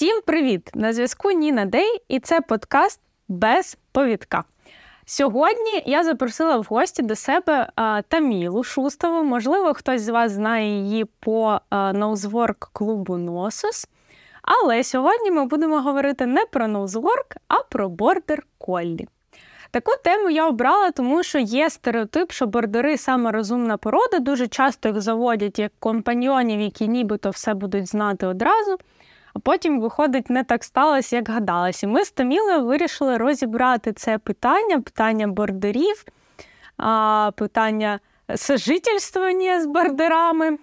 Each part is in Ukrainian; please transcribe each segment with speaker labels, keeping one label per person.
Speaker 1: Всім привіт! На зв'язку Ніна Дей, і це подкаст без повідка. Сьогодні я запросила в гості до себе а, Тамілу Шустову. Можливо, хтось з вас знає її по ноузворк клубу Носус. Але сьогодні ми будемо говорити не про ноузворк, а про бордер коллі. Таку тему я обрала, тому що є стереотип, що бордери саме розумна порода. Дуже часто їх заводять як компаньйонів, які нібито все будуть знати одразу. А потім, виходить, не так сталося, як гадалось. І ми з Тамілою вирішили розібрати це питання, питання бордерів, питання сожительствування з бордерами.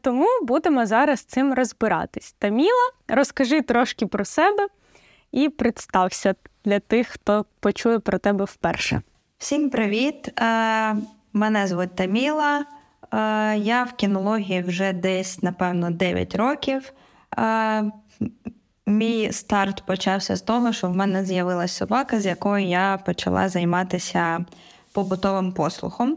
Speaker 1: Тому будемо зараз цим розбиратись. Таміла, розкажи трошки про себе і представся для тих, хто почує про тебе вперше.
Speaker 2: Всім привіт! Е, мене звуть Таміла. Е, я в кінології вже десь, напевно, 9 років. Е, мій старт почався з того, що в мене з'явилася собака, з якою я почала займатися побутовим послухом.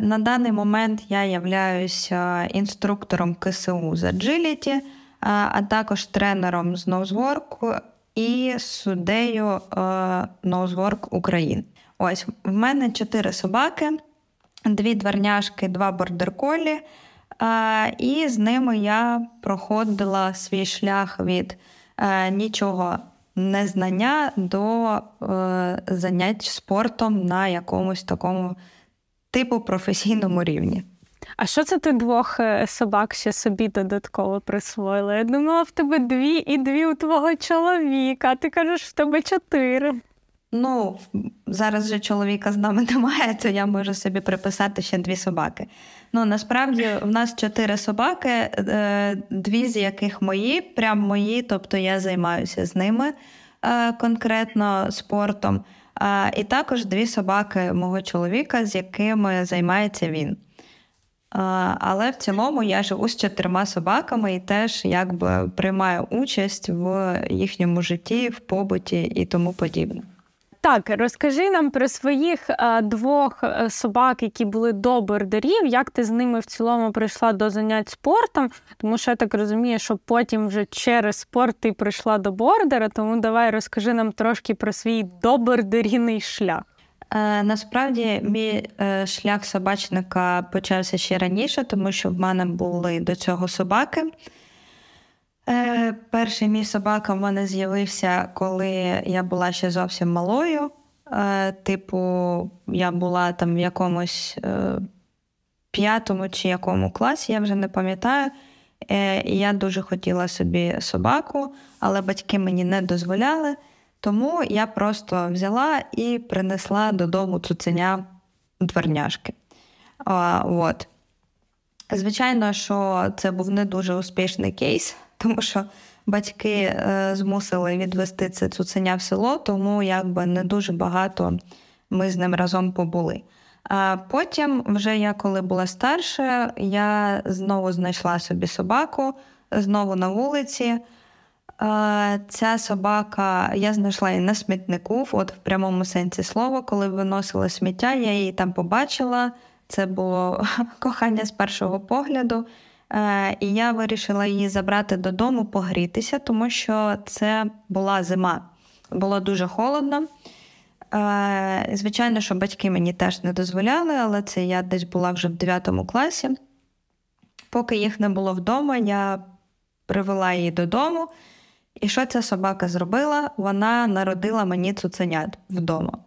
Speaker 2: На даний момент я являюся інструктором КСУ з Agility, а також тренером з Nosework і суддею Nosework України. Ось в мене чотири собаки, дві дверняшки, два бордерколі. І з ними я проходила свій шлях від е, нічого незнання до е, занять спортом на якомусь такому типу професійному рівні.
Speaker 1: А що це ти двох е, собак ще собі додатково присвоїла? Я думала, в тебе дві і дві у твого чоловіка, а ти кажеш, в тебе чотири.
Speaker 2: Ну, зараз же чоловіка з нами немає, то я можу собі приписати ще дві собаки. Ну насправді в нас чотири собаки, е, дві з яких мої, прям мої, тобто я займаюся з ними е, конкретно спортом. І також дві собаки мого чоловіка, з якими займається він. Але в цілому я живу з чотирма собаками і теж якби приймаю участь в їхньому житті, в побуті і тому подібне.
Speaker 1: Так, розкажи нам про своїх а, двох е, собак, які були до бордерів, як ти з ними в цілому прийшла до занять спортом, тому що я так розумію, що потім вже через спорт ти прийшла до бордера, тому давай розкажи нам трошки про свій добордерійний шлях.
Speaker 2: Е, насправді, мій е, шлях собачника почався ще раніше, тому що в мене були до цього собаки. Е, Перший мій собака в мене з'явився, коли я була ще зовсім малою. Е, Типу, я була там в якомусь е, п'ятому чи якому класі, я вже не пам'ятаю. Е, я дуже хотіла собі собаку, але батьки мені не дозволяли. Тому я просто взяла і принесла додому цуценя дверняшки. А, от. Звичайно, що це був не дуже успішний кейс тому що батьки е, змусили відвести це цуценя в село, тому якби не дуже багато ми з ним разом побули. А потім, вже я коли була старша, я знову знайшла собі собаку, знову на вулиці. Ця собака, я знайшла її на смітнику, от в прямому сенсі слова, коли виносила сміття, я її там побачила. Це було кохання з першого погляду. Е, і я вирішила її забрати додому, погрітися, тому що це була зима. Було дуже холодно. Е, звичайно, що батьки мені теж не дозволяли, але це я десь була вже в 9 класі. Поки їх не було вдома, я привела її додому. І що ця собака зробила? Вона народила мені цуценят вдома.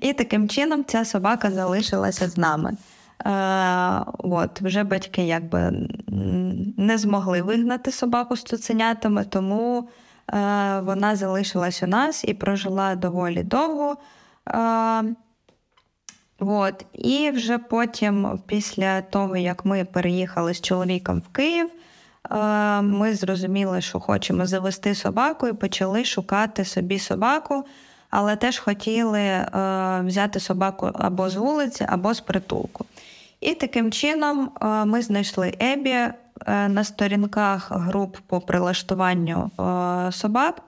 Speaker 2: І таким чином ця собака залишилася з нами. Е, от, Вже батьки якби не змогли вигнати собаку з цуценятами, тому е, вона залишилась у нас і прожила доволі довго. Е, от. І вже потім, після того, як ми переїхали з чоловіком в Київ, ми зрозуміли, що хочемо завести собаку і почали шукати собі собаку. Але теж хотіли е, взяти собаку або з вулиці, або з притулку. І таким чином е, ми знайшли Ебі е, на сторінках груп по прилаштуванню е, собак.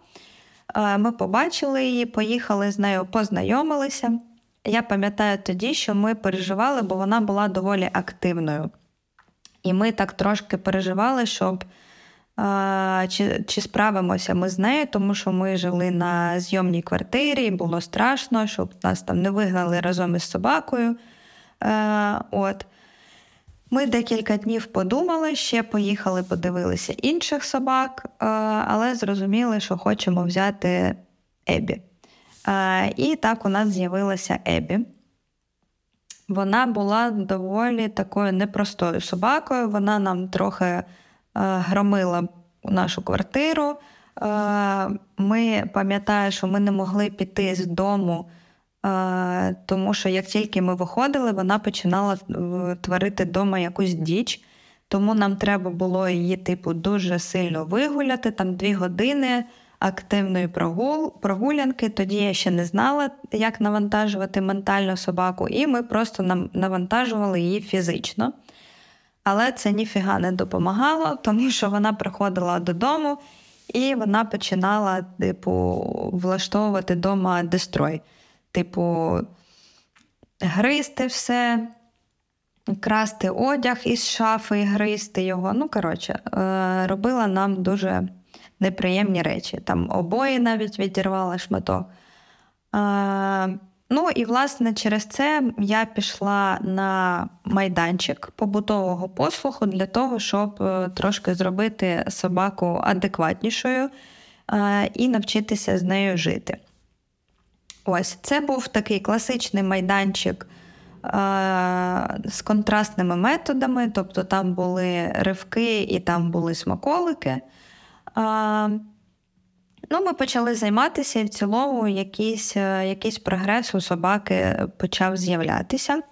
Speaker 2: Ми побачили її, поїхали з нею, познайомилися. Я пам'ятаю тоді, що ми переживали, бо вона була доволі активною. І ми так трошки переживали, щоб чи чи справимося ми з нею, тому що ми жили на зйомній квартирі, було страшно, щоб нас там не вигнали разом із собакою. От. Ми декілька днів подумали, ще поїхали, подивилися інших собак, але зрозуміли, що хочемо взяти Ебі. І так у нас з'явилася Ебі. Вона була доволі такою непростою собакою. Вона нам трохи громила нашу квартиру. Ми пам'ятаю, що ми не могли піти з дому, тому що як тільки ми виходили, вона починала творити вдома якусь діч. Тому нам треба було її, типу, дуже сильно вигуляти, там дві години активної прогул, прогулянки. Тоді я ще не знала, як навантажувати ментально собаку, і ми просто навантажували її фізично. Але це ніфіга не допомагало, тому що вона приходила додому і вона починала, типу, влаштовувати вдома дестрой. Типу, гризти все, красти одяг із шафи, гризти його. Ну, коротше, е, робила нам дуже неприємні речі. Там обої навіть відірвала шматок. Ну і власне через це я пішла на майданчик побутового послуху для того, щоб е, трошки зробити собаку адекватнішою е, і навчитися з нею жити. Ось це був такий класичний майданчик е, з контрастними методами, тобто там були ривки і там були смаколики. Ну, Ми почали займатися, і в цілому якийсь е, якийсь прогрес у собаки почав з'являтися.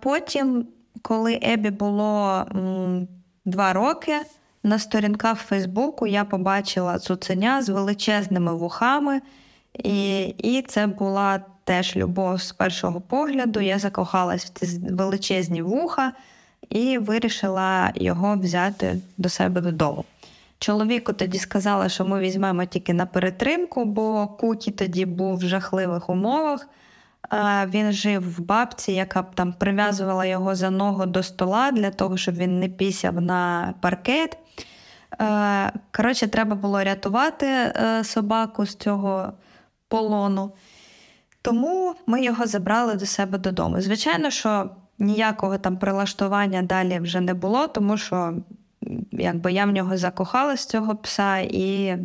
Speaker 2: Потім, коли Ебі було два роки, на сторінках Фейсбуку я побачила цуценя з величезними вухами, і і це була теж любов з першого погляду. Я закохалась в ці величезні вуха і вирішила його взяти до себе додому. Чоловіку тоді сказала, що ми візьмемо тільки на перетримку, бо Кукі тоді був в жахливих умовах. Він жив в бабці, яка б там прив'язувала його за ногу до стола для того, щоб він не пісяв на паркет. Коротше, треба було рятувати е, собаку з цього полону. Тому ми його забрали до себе додому. Звичайно, що ніякого там прилаштування далі вже не було, тому що якби я в нього закохала з цього пса, і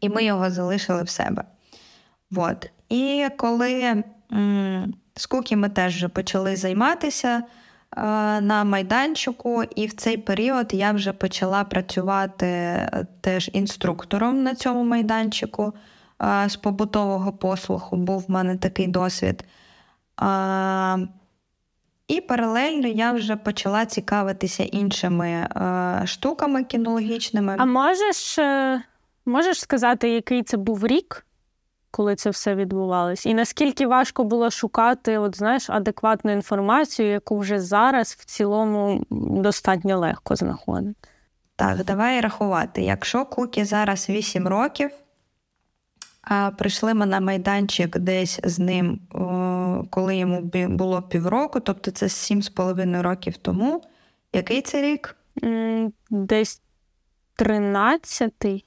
Speaker 2: і ми його залишили в себе. От. І коли м- з Кукі ми теж вже почали займатися е, на майданчику, і в цей період я вже почала працювати е, теж інструктором на цьому майданчику е, з побутового послуху, був в мене такий досвід. І паралельно я вже почала цікавитися іншими е, штуками кінологічними.
Speaker 1: А можеш е, можеш сказати, який це був рік, коли це все відбувалось? І наскільки важко було шукати от, знаєш, адекватну інформацію, яку вже зараз в цілому достатньо легко знаходити?
Speaker 2: Так, давай рахувати. Якщо Кукі зараз 8 років, прийшли ми на майданчик десь з ним, коли йому було півроку, тобто це сім з половиною років тому. Який це рік?
Speaker 1: Десь тринадцятий.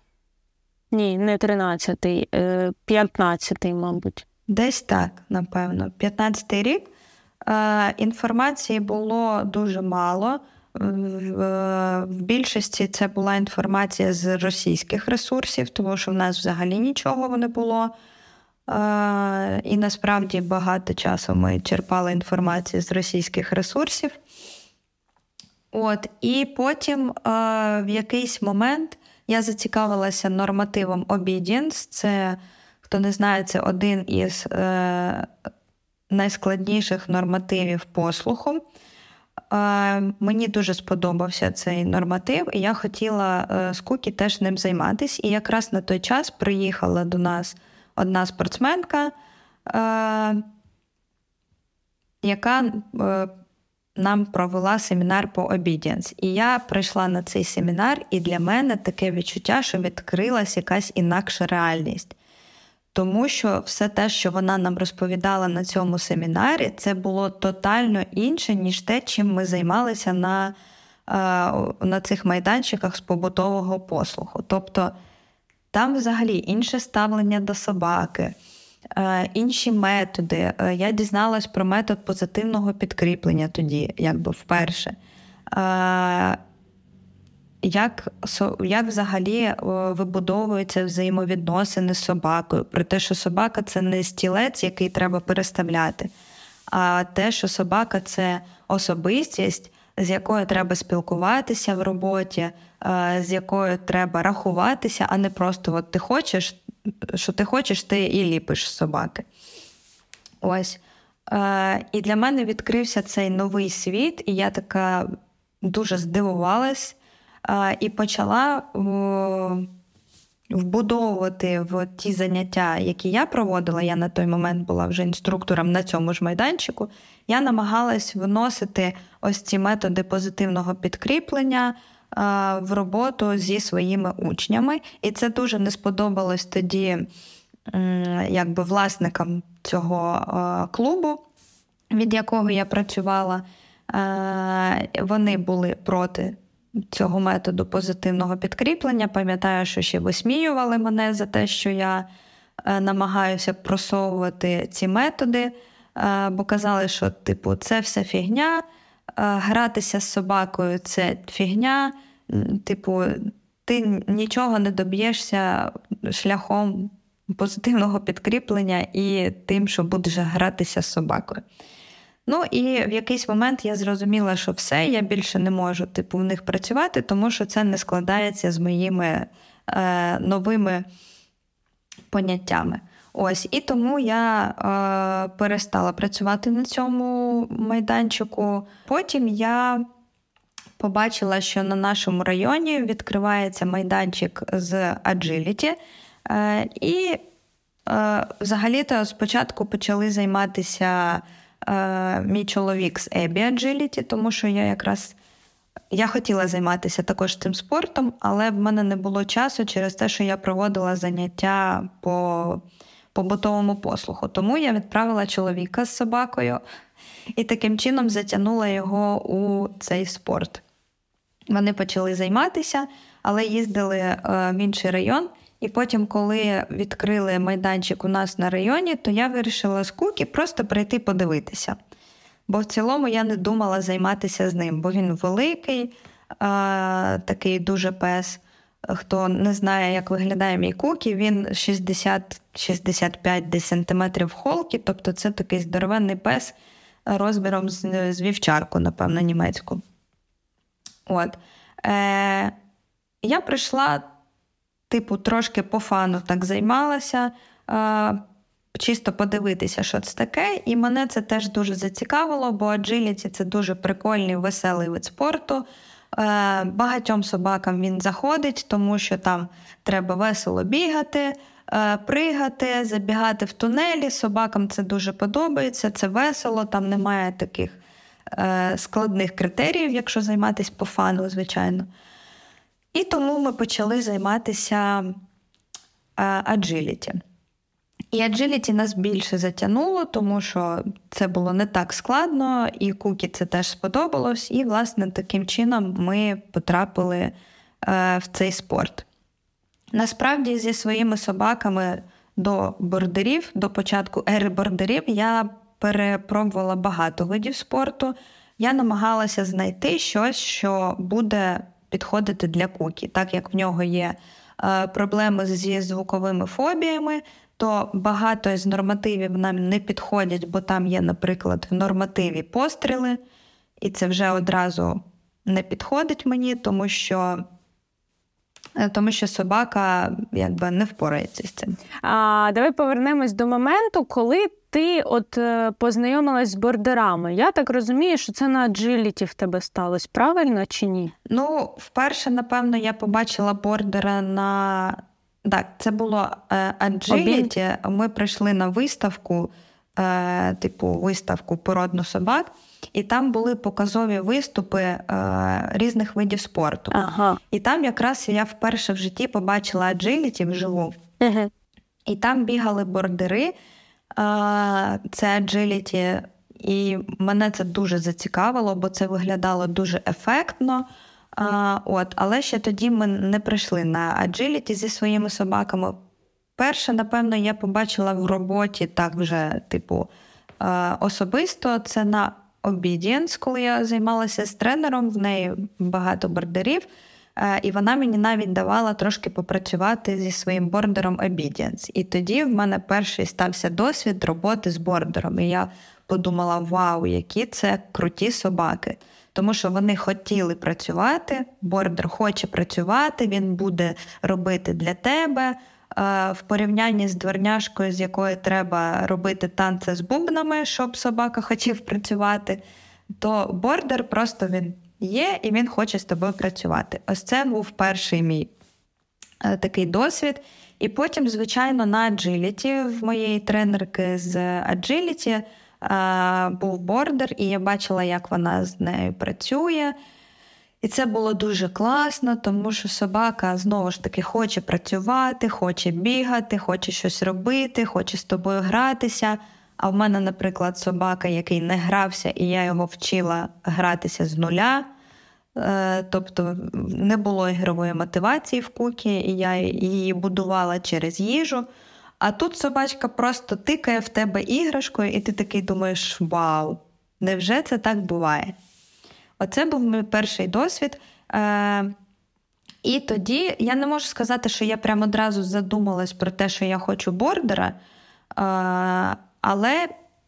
Speaker 1: Ні, не тринадцятий, е, п'ятнадцятий, мабуть.
Speaker 2: Десь так, напевно. П'ятнадцятий рік. Е, інформації було дуже мало. В більшості це була інформація з російських ресурсів, тому що в нас взагалі нічого не було. І насправді багато часу ми черпали інформацію з російських ресурсів. От, І потім в якийсь момент я зацікавилася нормативом obedience. Це, хто не знає, це один із е, найскладніших нормативів послуху. Мені дуже сподобався цей норматив, і я хотіла е, з Кукі теж ним займатися. І якраз на той час приїхала до нас одна спортсменка, е, яка е, нам провела семінар по obedience. І я прийшла на цей семінар, і для мене таке відчуття, що відкрилась якась інакша реальність. Тому що все те, що вона нам розповідала на цьому семінарі, це було тотально інше, ніж те, чим ми займалися на на цих майданчиках з побутового послугу. Тобто там взагалі інше ставлення до собаки. Інші методи. Я дізналась про метод позитивного підкріплення тоді, якби вперше як як взагалі е, вибудовуються взаємовідносини з собакою, про те, що собака це не стілець, який треба переставляти, а те, що собака це особистість, з якою треба спілкуватися в роботі, е, з якою треба рахуватися, а не просто от ти хочеш, що ти хочеш, ти і ліпиш собаки. Ось. Е, і для мене відкрився цей новий світ, і я така дуже здивувалась і почала вбудовувати в ті заняття, які я проводила. Я на той момент була вже інструктором на цьому ж майданчику. Я намагалась вносити ось ці методи позитивного підкріплення. В роботу зі своїми учнями, і це дуже не сподобалось тоді, якби власникам цього клубу, від якого я працювала. Вони були проти цього методу позитивного підкріплення. Пам'ятаю, що ще висміювали мене за те, що я е, намагаюся просовувати ці методи, е, бо казали, що, типу, це все фігня, е, гратися з собакою це фігня, типу, ти нічого не доб'єшся шляхом позитивного підкріплення і тим, що будеш гратися з собакою. Ну і в якийсь момент я зрозуміла, що все, я більше не можу типу, в них працювати, тому що це не складається з моїми е, новими поняттями. Ось, І тому я е, перестала працювати на цьому майданчику. Потім я побачила, що на нашому районі відкривається майданчик з Agility. Е, і е, взагалі-то спочатку почали займатися. Е, мій чоловік з Ебі Agility, тому що я якраз я хотіла займатися також цим спортом, але в мене не було часу через те, що я проводила заняття по побутовому послуху. Тому я відправила чоловіка з собакою і таким чином затягнула його у цей спорт. Вони почали займатися, але їздили е, в інший район. І потім, коли відкрили майданчик у нас на районі, то я вирішила з Кукі просто прийти подивитися. Бо в цілому я не думала займатися з ним, бо він великий, а, такий дуже пес. Хто не знає, як виглядає мій кукі, він 60-65 сантиметрів холки, тобто це такий здоровенний пес розміром з, з вівчарку, напевно, німецьку. От. Е, Я прийшла типу, трошки по фану так займалася, чисто подивитися, що це таке. І мене це теж дуже зацікавило, бо аджиліті це дуже прикольний, веселий вид спорту. Е, багатьом собакам він заходить, тому що там треба весело бігати, е, пригати, забігати в тунелі. Собакам це дуже подобається, це весело, там немає таких е, складних критеріїв, якщо займатися по фану, звичайно. І тому ми почали займатися аджиліті. І аджиліті нас більше затягнуло, тому що це було не так складно, і кукі це теж сподобалось. І, власне, таким чином ми потрапили е, в цей спорт. Насправді, зі своїми собаками до бордерів, до початку ери бордерів, я перепробувала багато видів спорту. Я намагалася знайти щось, що буде підходити для кукі. Так як в нього є е, проблеми зі звуковими фобіями, то багато з нормативів нам не підходять, бо там є, наприклад, в нормативі постріли, і це вже одразу не підходить мені, тому що. Е, тому що собака якби не впорається з цим.
Speaker 1: А давай повернемось до моменту, коли ти от е, познайомилась з бордерами. Я так розумію, що це на аджиліті в тебе сталося, правильно чи ні?
Speaker 2: Ну, вперше, напевно, я побачила бордера на. Так, це було аджиліті. Ми прийшли на виставку, е, типу виставку породну собак, і там були показові виступи е, різних видів спорту.
Speaker 1: Ага.
Speaker 2: І там якраз я вперше в житті побачила аджиліті вживу. І там бігали бордери це agility, і мене це дуже зацікавило, бо це виглядало дуже ефектно. А, от, Але ще тоді ми не прийшли на аджиліті зі своїми собаками. Перше, напевно, я побачила в роботі так вже, типу, особисто це на Obedience, коли я займалася з тренером, в неї багато бордерів. І вона мені навіть давала трошки попрацювати зі своїм бордером Obedience. І тоді в мене перший стався досвід роботи з бордером. І я подумала: вау, які це круті собаки! Тому що вони хотіли працювати, бордер хоче працювати, він буде робити для тебе. В порівнянні з дворняшкою, з якою треба робити танці з бубнами, щоб собака хотів працювати, то бордер просто він є і він хоче з тобою працювати. Ось це був перший мій е, такий досвід. І потім, звичайно, на аджиліті в моєї тренерки з аджиліті е, був бордер, і я бачила, як вона з нею працює. І це було дуже класно, тому що собака знову ж таки хоче працювати, хоче бігати, хоче щось робити, хоче з тобою гратися. А в мене, наприклад, собака, який не грався, і я його вчила гратися з нуля. Е, тобто не було ігрової мотивації в кукі, і я її будувала через їжу. А тут собачка просто тикає в тебе іграшкою, і ти такий думаєш: Вау! Невже це так буває? Оце був мій перший досвід. Е, І тоді я не можу сказати, що я прямо одразу задумалась про те, що я хочу бордера. Е, але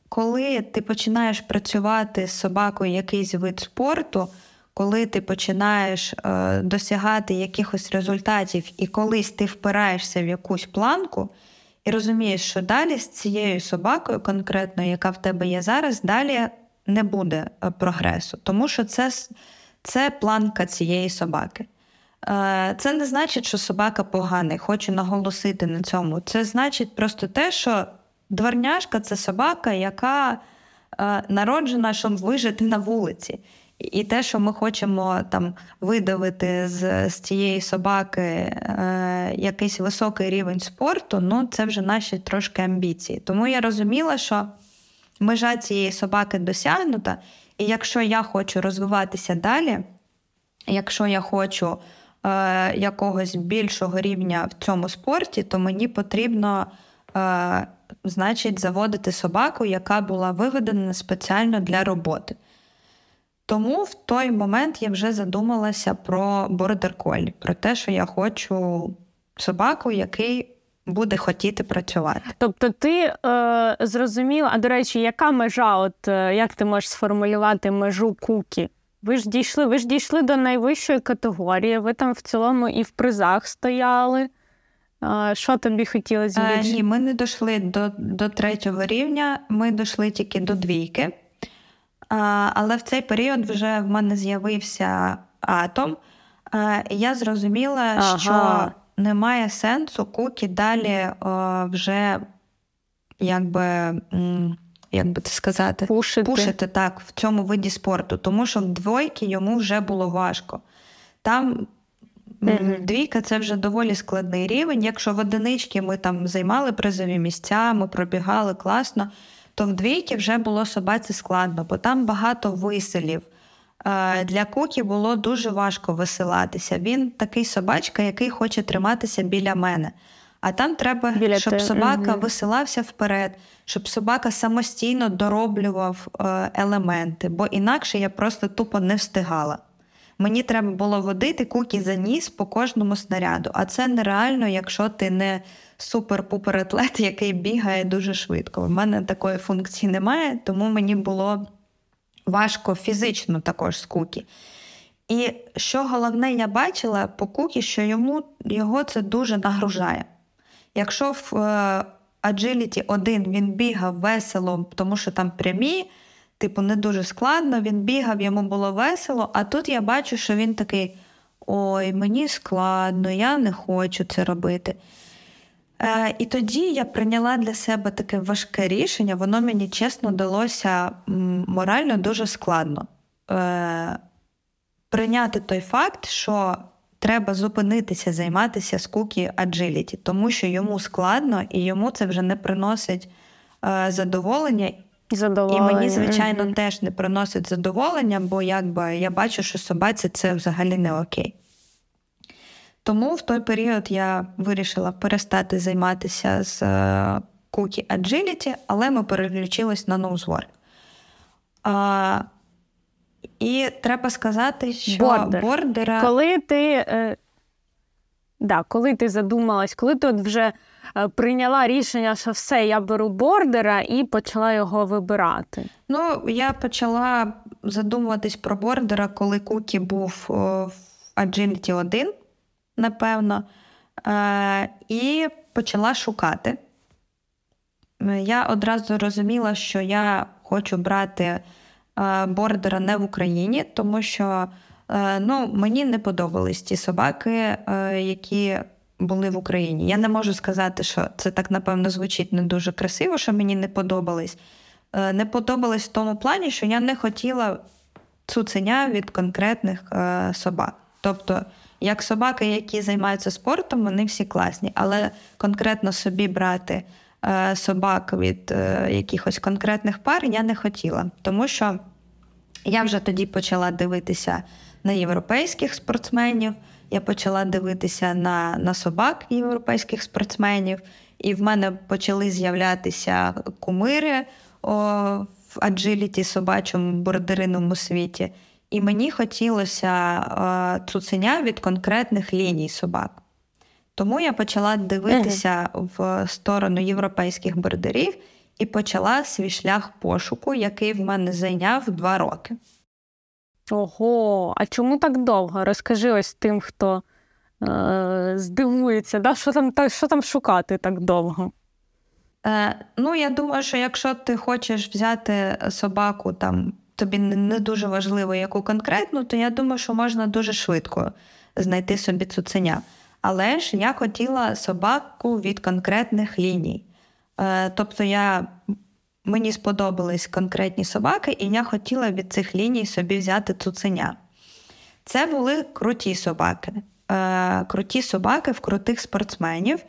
Speaker 2: коли ти починаєш працювати з собакою якийсь вид спорту, коли ти починаєш е, досягати якихось результатів, і колись ти впираєшся в якусь планку, і розумієш, що далі з цією собакою, конкретно, яка в тебе є зараз, далі не буде е, прогресу, тому що це, це планка цієї собаки. Е, це не значить, що собака поганий, хочу наголосити на цьому. Це значить просто те, що дворняшка це собака, яка е, народжена, щоб вижити на вулиці. І те, що ми хочемо там видавити з з цієї собаки е, якийсь високий рівень спорту, ну це вже наші трошки амбіції. Тому я розуміла, що межа цієї собаки досягнута, і якщо я хочу розвиватися далі, якщо я хочу е, якогось більшого рівня в цьому спорті, то мені потрібно. Е, Значить, заводити собаку, яка була виведена спеціально для роботи. Тому в той момент я вже задумалася про бордер колі, про те, що я хочу собаку, який буде хотіти працювати.
Speaker 1: Тобто, ти е, зрозуміла, а до речі, яка межа? От е, як ти можеш сформулювати межу кукі? Ви ж дійшли, ви ж дійшли до найвищої категорії, ви там в цілому і в призах стояли. Е, що тобі хотілося більше?
Speaker 2: Ні, ми не дійшли до до третього рівня, ми дійшли тільки до двійки. Але в цей період вже в мене з'явився атом, і я зрозуміла, ага. що немає сенсу кукі далі вже якби. Як би це сказати,
Speaker 1: пушити.
Speaker 2: пушити так в цьому виді спорту, тому що в двойки йому вже було важко. Там mm-hmm. двійка це вже доволі складний рівень. Якщо в одинички ми там займали призові місця, ми пробігали класно, то в двійки вже було собаці складно, бо там багато виселів. Е, для Кукі було дуже важко висилатися. Він такий собачка, який хоче триматися біля мене. А там треба, біля щоб те. собака угу. висилався вперед, щоб собака самостійно дороблював е, елементи, бо інакше я просто тупо не встигала. Мені треба було водити кукі за ніс по кожному снаряду, а це нереально, якщо ти не супер-пупер атлет, який бігає дуже швидко. У мене такої функції немає, тому мені було важко фізично також з. І що головне, я бачила по кукі, що йому його це дуже нагружає. Якщо в е, Agility 1 він бігав весело, тому що там прямі, типу, не дуже складно, він бігав, йому було весело, а тут я бачу, що він такий: ой, мені складно, я не хочу це робити. Е, І тоді я прийняла для себе таке важке рішення, воно мені чесно далося морально дуже складно. Е, Прийняти той факт, що треба зупинитися, займатися скукі аджиліті, тому що йому складно і йому це вже не приносить е, задоволення.
Speaker 1: Задоволення.
Speaker 2: І мені, звичайно, теж не приносить задоволення, бо якби я бачу, що собаці це взагалі не окей. Тому в той період я вирішила перестати займатися з е, Cookie Agility, але ми переключились на Nosework. А, І треба сказати, що
Speaker 1: Бордер.
Speaker 2: бордера.
Speaker 1: Коли ти, е, да, коли ти задумалась, коли ти вже е, прийняла рішення, що все, я беру бордера і почала його вибирати.
Speaker 2: Ну, я почала задумуватись про бордера, коли Кукі був в Agility 1, напевно, е, і почала шукати. Е, Я одразу розуміла, що я хочу брати е, бордера не в Україні, тому що ну, мені не подобались ті собаки, які були в Україні. Я не можу сказати, що це так, напевно, звучить не дуже красиво, що мені не подобались. Не подобалось в тому плані, що я не хотіла цуценя від конкретних собак. Тобто, як собаки, які займаються спортом, вони всі класні, але конкретно собі брати е, собак від е, якихось конкретних пар я не хотіла, тому що я вже тоді почала дивитися на європейських спортсменів, я почала дивитися на, на собак європейських спортсменів, і в мене почали з'являтися кумири о, в аджиліті собачому бордериному світі. І мені хотілося е, цуценя від конкретних ліній собак. Тому я почала дивитися в сторону європейських бордерів і почала свій шлях пошуку, який в мене зайняв два роки.
Speaker 1: Ого, а чому так довго? Розкажи ось тим, хто е, здивується, да? що, там, та- що там шукати так довго?
Speaker 2: Е, ну, я думаю, що якщо ти хочеш взяти собаку, там тобі не- дуже важливо, яку конкретну, то я думаю, що можна дуже швидко знайти собі цуценя. Але ж я хотіла собаку від конкретних ліній. Е, тобто я, мені сподобались конкретні собаки, і я хотіла від цих ліній собі взяти цуценя. Це були круті собаки. Е, круті собаки в крутих спортсменів.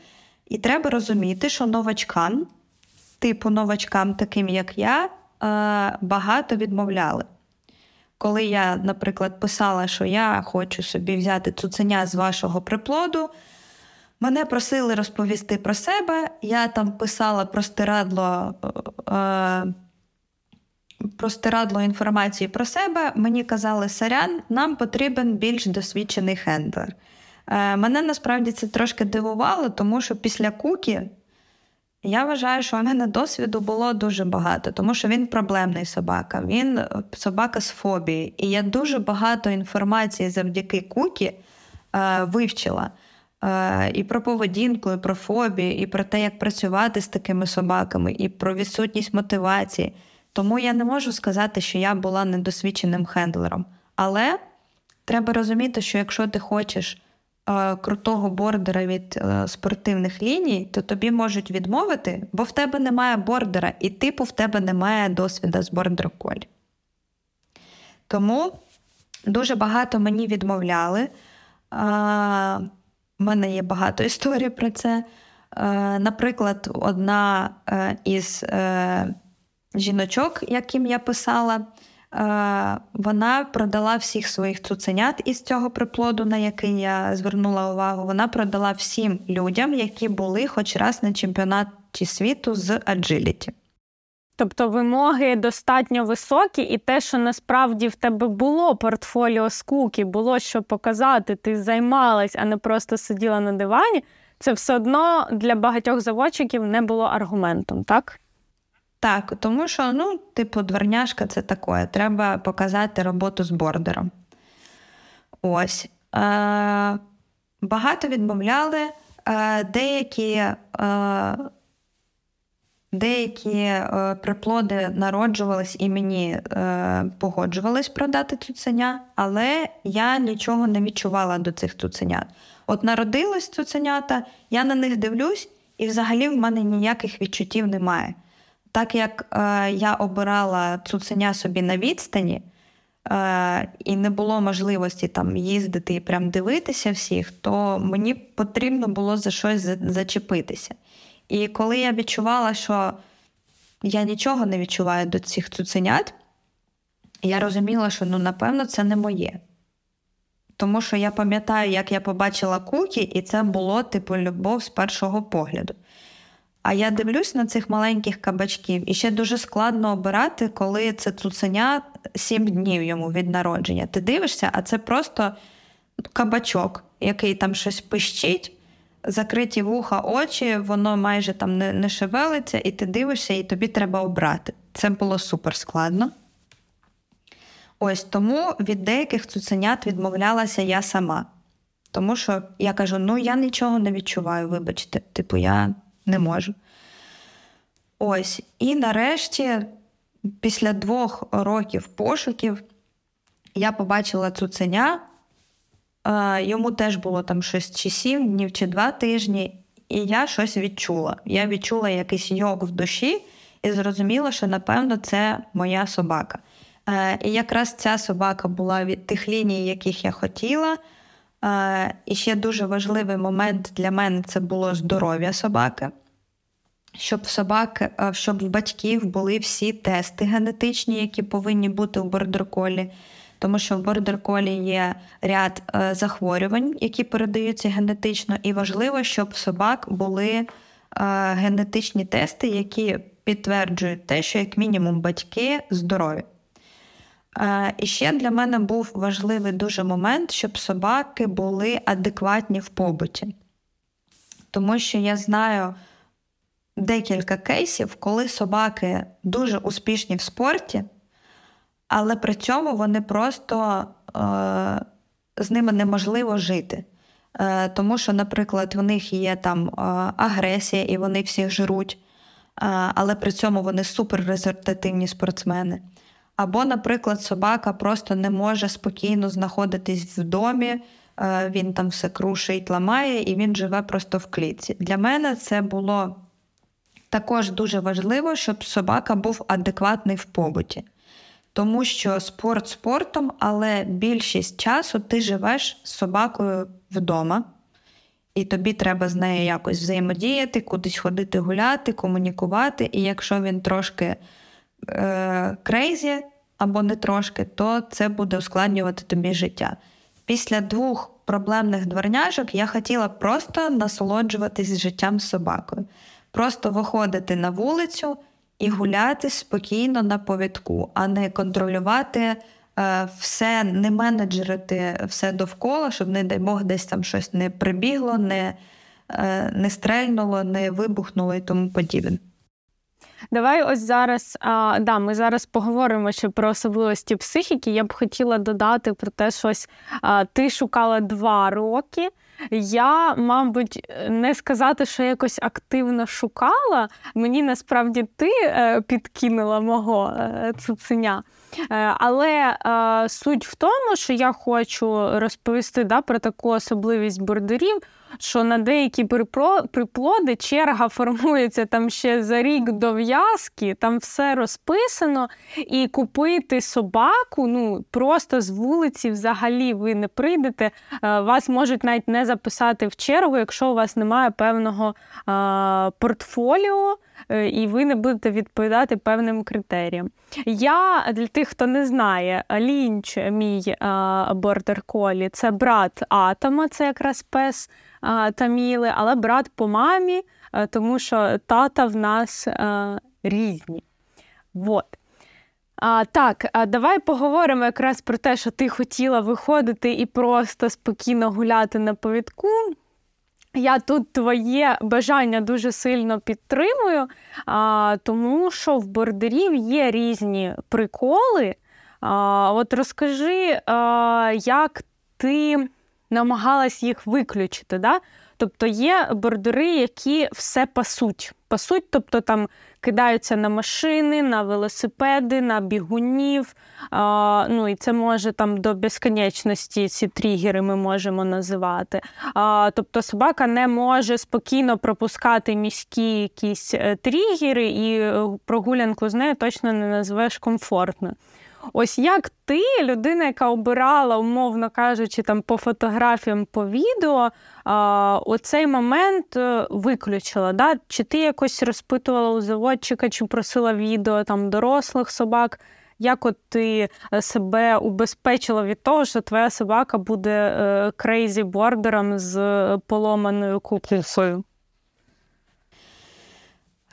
Speaker 2: І треба розуміти, що новачкам, типу новачкам, таким як я, багато відмовляли. Коли я, наприклад, писала, що я хочу собі взяти цуценя з вашого приплоду, мене просили розповісти про себе. Я там писала простирадло, е, простирадло інформації про себе. Мені казали, сорян, нам потрібен більш досвідчений хендлер. Е, Мене насправді це трошки дивувало, тому що після кукі я вважаю, що у мене досвіду було дуже багато, тому що він проблемний собака, він е, собака з фобії. І я дуже багато інформації завдяки кукі е, вивчила. Е, і про поведінку, і про фобію, і про те, як працювати з такими собаками, і про відсутність мотивації. Тому я не можу сказати, що я була недосвідченим хендлером. Але треба розуміти, що якщо ти хочеш крутого бордера від е, спортивних ліній, то тобі можуть відмовити, бо в тебе немає бордера, і типу в тебе немає досвіду з бордер колі. Тому дуже багато мені відмовляли. У мене є багато історій про це. Е, Наприклад, одна е, із е, жіночок, яким я писала, е, вона продала всіх своїх цуценят із цього приплоду, на який я звернула увагу. Вона продала всім людям, які були хоч раз на чемпіонаті світу з аджиліті.
Speaker 1: Тобто вимоги достатньо високі, і те, що насправді в тебе було портфоліо з куки, було що показати, ти займалась, а не просто сиділа на дивані, це все одно для багатьох заводчиків не було аргументом, так?
Speaker 2: Так, тому що, ну, типу, дворняшка це таке. Треба показати роботу з бордером. Ось. Е, багато відмовляли. Е, деякі е, деякі е, приплоди народжувались і мені е, погоджувались продати цуценя, але я нічого не відчувала до цих цуценят. От народились цуценята, я на них дивлюсь, і взагалі в мене ніяких відчуттів немає. Так як е, я обирала цуценя собі на відстані, е, і не було можливості там їздити і прям дивитися всіх, то мені потрібно було за щось зачепитися. І коли я відчувала, що я нічого не відчуваю до цих цуценят. Я розуміла, що ну, напевно, це не моє. Тому що я пам'ятаю, як я побачила кукі, і це було типу любов з першого погляду. А я дивлюсь на цих маленьких кабачків, і ще дуже складно обирати, коли це цуценя сім днів йому від народження. Ти дивишся, а це просто кабачок, який там щось пищить, закриті вуха, очі, воно майже там не, не шевелиться, і ти дивишся, і тобі треба обрати. Це було супер складно. Ось тому від деяких цуценят відмовлялася я сама. Тому що я кажу: ну я нічого не відчуваю, вибачте, типу, я не можу. Ось. І нарешті, після двох років пошуків, я побачила цуценя. Йому теж було там щось чи сім днів, чи два тижні, і я щось відчула. Я відчула якийсь йог в душі і зрозуміла, що, напевно, це моя собака. Е, і якраз ця собака була від тих ліній, яких я хотіла. Е, і ще дуже важливий момент для мене це було здоров'я собаки. Щоб собаки, е, щоб в батьків були всі тести генетичні, які повинні бути у бордерколі. Тому що в бордерколі є ряд захворювань, які передаються генетично, і важливо, щоб в собак були генетичні тести, які підтверджують те, що як мінімум батьки здорові. І ще для мене був важливий дуже момент, щоб собаки були адекватні в побуті. Тому що я знаю декілька кейсів, коли собаки дуже успішні в спорті, але при цьому вони просто е, з ними неможливо жити. Е, Тому що, наприклад, в них є там е, агресія і вони всіх жруть, е, але при цьому вони суперрезультативні спортсмени. Або, наприклад, собака просто не може спокійно знаходитись в домі, е, він там все крушить, ламає, і він живе просто в клітці. Для мене це було також дуже важливо, щоб собака був адекватний в побуті. Тому що спорт спортом, але більшість часу ти живеш з собакою вдома, і тобі треба з нею якось взаємодіяти, кудись ходити гуляти, комунікувати. І якщо він трошки крейзі або не трошки, то це буде ускладнювати тобі життя. Після двох проблемних дворняжок я хотіла просто насолоджуватись життям собакою, просто виходити на вулицю і гуляти спокійно на повідку, а не контролювати е, все, не менеджерити все довкола, щоб, не дай Бог, десь там щось не прибігло, не, е, не стрельнуло, не вибухнуло і тому подібне.
Speaker 1: Давай ось зараз а, да, ми зараз поговоримо ще про особливості психіки. Я б хотіла додати про те, що ось а, ти шукала два роки. Я, мабуть, не сказати, що якось активно шукала. Мені насправді ти е, підкинула мого е, цуценя. Е, але суть в тому, що я хочу розповісти да, про таку особливість бордерів що на деякі приплоди черга формується там ще за рік до в'язки, там все розписано, і купити собаку ну просто з вулиці взагалі ви не прийдете. Е, вас можуть навіть не записати в чергу, якщо у вас немає певного портфоліо. Е, і ви не будете відповідати певним критеріям. Я для тих, хто не знає, лінч, мій бордер колі, це брат Атома, це якраз пес Таміли, але брат по мамі, е, тому що тата в нас е, різні. Вот. А, Так, а давай поговоримо якраз про те, що ти хотіла виходити і просто спокійно гуляти на повідку. Я тут твоє бажання дуже сильно підтримую, а, тому що в бордерів є різні приколи. А, От розкажи, а, як ти намагалась їх виключити. Да? Тобто є бордери, які все пасуть. Пасуть, тобто там кидаються на машини, на велосипеди, на бігунів. А, ну І це може там до безконечності ці тригери ми можемо називати. А, Тобто собака не може спокійно пропускати міські якісь е, тригери, і е, прогулянку з нею точно не назвеш комфортно. Ось як ти, людина, яка обирала, умовно кажучи, там по фотографіям, по відео, а, оцей момент е, виключила? Да? Чи ти якось розпитувала у заводчика, чи просила відео там дорослих собак? Як от ти е, себе убезпечила від того, що твоя собака буде crazy бордером з поломаною кукухою?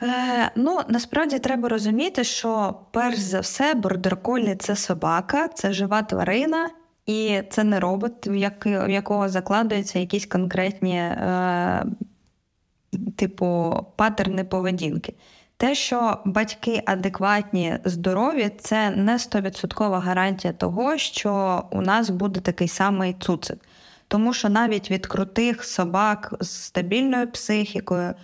Speaker 2: Е, Ну, насправді треба розуміти, що перш за все бордер-колі – це собака, це жива тварина, і це не робот, в, як, в якого закладаються якісь конкретні, е, типу, паттерни поведінки. Те, що батьки адекватні, здорові, це не 100% гарантія того, що у нас буде такий самий цуцик. Тому що навіть від крутих собак з стабільною психікою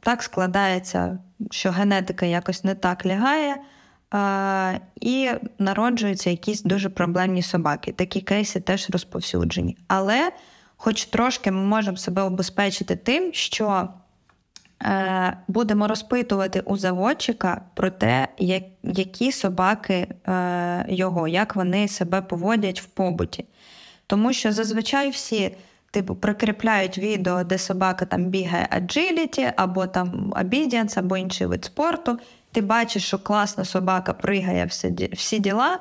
Speaker 2: так складається, що генетика якось не так лягає, е, і народжуються якісь дуже проблемні собаки. Такі кейси теж розповсюджені. Але, хоч трошки, ми можемо себе обезпечити тим, що Е, будемо розпитувати у заводчика про те, які собаки е, його, як вони себе поводять в побуті. Тому що зазвичай всі типу прикріпляють відео, де собака там бігає agility, або там obedience, або інший вид спорту. Ти бачиш, що класна собака пригає всі, всі діла.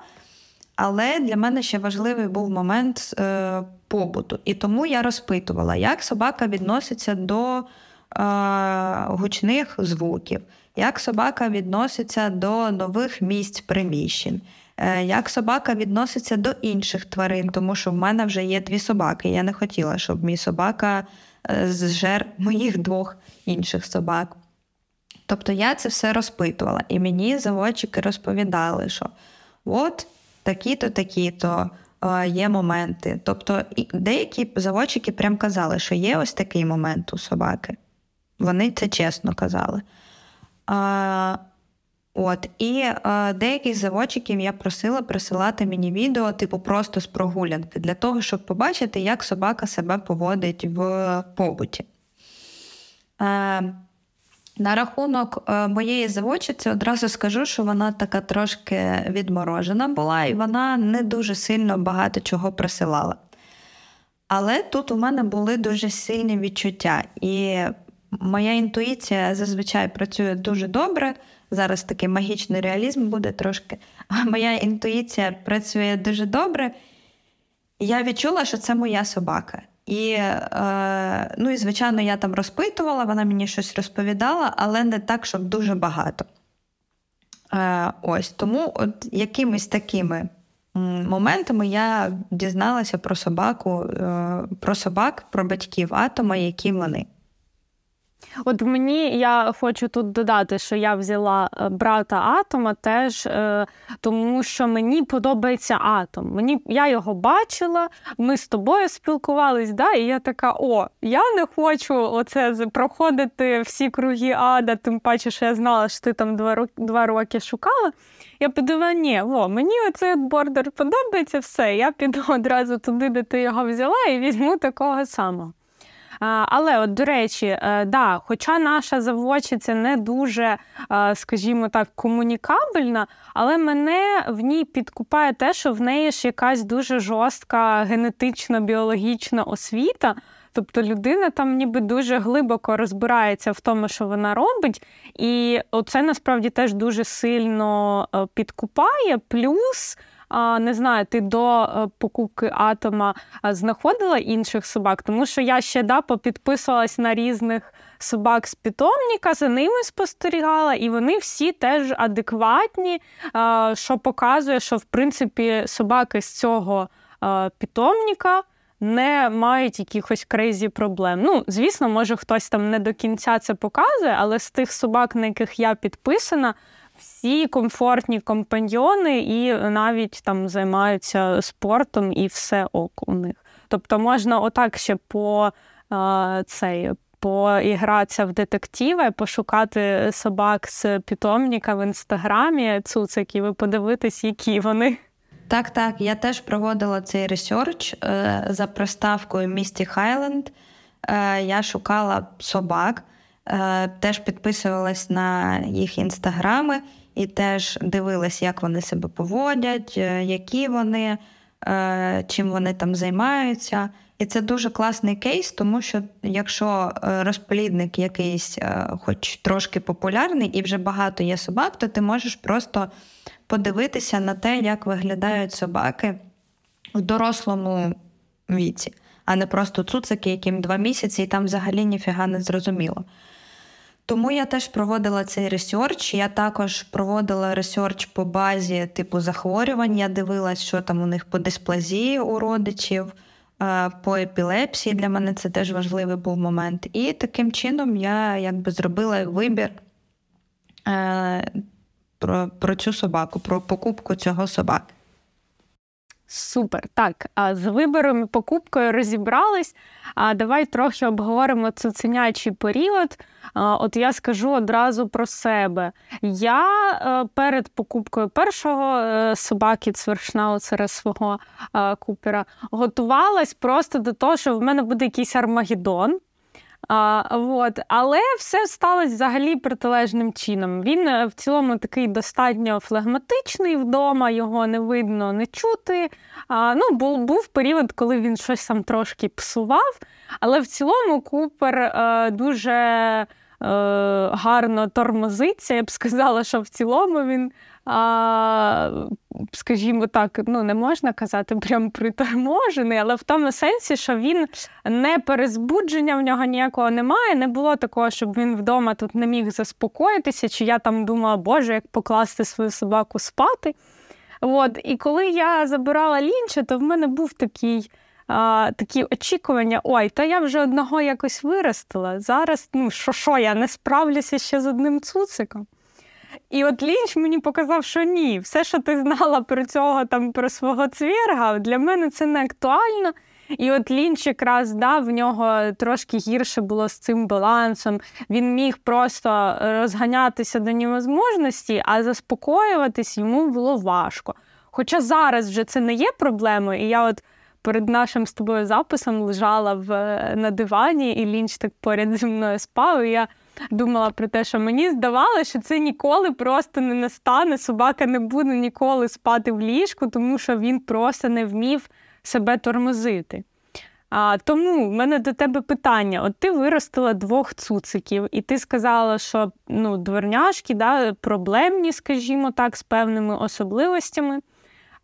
Speaker 2: Але для мене ще важливий був момент е, побуту. І тому я розпитувала, як собака відноситься до гучних звуків, як собака відноситься до нових місць приміщень, е, як собака відноситься до інших тварин, тому що в мене вже є дві собаки. Я не хотіла, щоб мій собака е, зжер моїх двох інших собак. Тобто я це все розпитувала, і мені заводчики розповідали, що от такі-то, такі-то е, є моменти. Тобто деякі заводчики прям казали, що є ось такий момент у собаки. Вони це чесно казали. От, І а, деяких заводчиків я просила присилати мені відео, типу, просто з прогулянки, для того, щоб побачити, як собака себе поводить в побуті. А, на рахунок моєї заводчиці одразу скажу, що вона така трошки відморожена була, і вона не дуже сильно багато чого присилала. Але тут у мене були дуже сильні відчуття. І Моя інтуїція зазвичай працює дуже добре. Зараз такий магічний реалізм буде трошки. А Моя інтуїція працює дуже добре. Я відчула, що це моя собака. І, е, ну, і, звичайно, я там розпитувала, вона мені щось розповідала, але не так, щоб дуже багато. Е, Ось тому от якимись такими моментами я дізналася про собаку, е, про собак, про батьків атома, які вони.
Speaker 1: От мені я хочу тут додати, що я взяла е, брата Атома теж, е, тому що мені подобається атом. Мені Я його бачила, ми з тобою спілкувались, да, і я така: о, я не хочу оце проходити всі круги ада, тим паче, що я знала, що ти там два роки, два роки шукала. Я подумала, ні, о, мені оцей бордер подобається, все. Я піду одразу туди, де ти його взяла, і візьму такого самого. Але, от, до речі, е, да, хоча наша заводчиця не дуже, е, скажімо так, комунікабельна, але мене в ній підкупає те, що в неї ж якась дуже жорстка генетично біологічна освіта. Тобто людина там ніби дуже глибоко розбирається в тому, що вона робить, і це насправді теж дуже сильно е, підкупає. Плюс не знаю, ти до е, покупки атома знаходила інших собак, тому що я ще да, попідписувалась на різних собак з питомника, за ними спостерігала, і вони всі теж адекватні, що показує, що в принципі собаки з цього питомника не мають якихось крейзі проблем. Ну, звісно, може хтось там не до кінця це показує, але з тих собак, на яких я підписана, всі комфортні компаньйони і навіть там займаються спортом і все ok у них. Тобто можна отак ще по цей. Поігратися в детективи, пошукати собак з питомника в інстаграмі, цуцик, і ви подивитесь, які вони.
Speaker 2: Так, так. Я теж проводила цей research е, за приставкою Місті Хайленд. Е, я шукала собак, теж підписувалась на їх інстаграми. і теж дивилась, як вони себе поводять, е, які вони, е, чим вони там займаються. І це дуже класний кейс, тому що якщо розплідник якийсь, хоч трошки популярний, і вже багато є собак, то ти можеш просто подивитися на те, як виглядають собаки в дорослому віці, а не просто цуцики, яким два місяці, і там взагалі ніфіга не зрозуміло. Тому я теж проводила цей research. Я також проводила research по базі типу захворювань. Я дивилась, що там у них по дисплазії у родичів, е, по епілепсії. Для мене це теж важливий був момент. І таким чином я якби зробила вибір е, про, про цю собаку, про покупку цього собаки.
Speaker 1: Супер. Так, з вибором і покупкою розібрались. А давай трохи обговоримо цуценячий період. От я скажу одразу про себе. Я е, перед покупкою першого е, собаки цвершнауцера свого е, купера готувалась просто до того, що в мене буде якийсь армагеддон. А, вот. Але все сталося взагалі протилежним чином. Він е, в цілому такий достатньо флегматичний вдома, його не видно, не чути. А, ну, Був був період, коли він щось там трошки псував, але в цілому Купер а, е, дуже е, гарно тормозиться. Я б сказала, що в цілому він а, скажімо так, ну не можна казати прям приторможений, але в тому сенсі, що він не перезбудження в нього ніякого немає. Не було такого, щоб він вдома тут не міг заспокоїтися, чи я там думала, Боже, як покласти свою собаку спати. От. І коли я забирала лінча, то в мене був такий. А, Такі очікування, ой, та я вже одного якось виростила. Зараз, ну що, що, я не справлюся ще з одним цуциком. І от Лінч мені показав, що ні, все, що ти знала про цього там про свого цвірга, для мене це не актуально. І от Лінч якраз да, в нього трошки гірше було з цим балансом. Він міг просто розганятися до невозможності, а заспокоюватись йому було важко. Хоча зараз вже це не є проблемою, і я от перед нашим з тобою записом лежала в, на дивані, і Лінч так поряд зі мною спав. і я думала про те, що мені здавалося, що це ніколи просто не настане. Собака не буде ніколи спати в ліжку, тому що він просто не вмів себе тормозити. А, Тому в мене до тебе питання: от ти виростила двох цуциків, і ти сказала, що ну, дворняшки да, проблемні, скажімо так, з певними особливостями.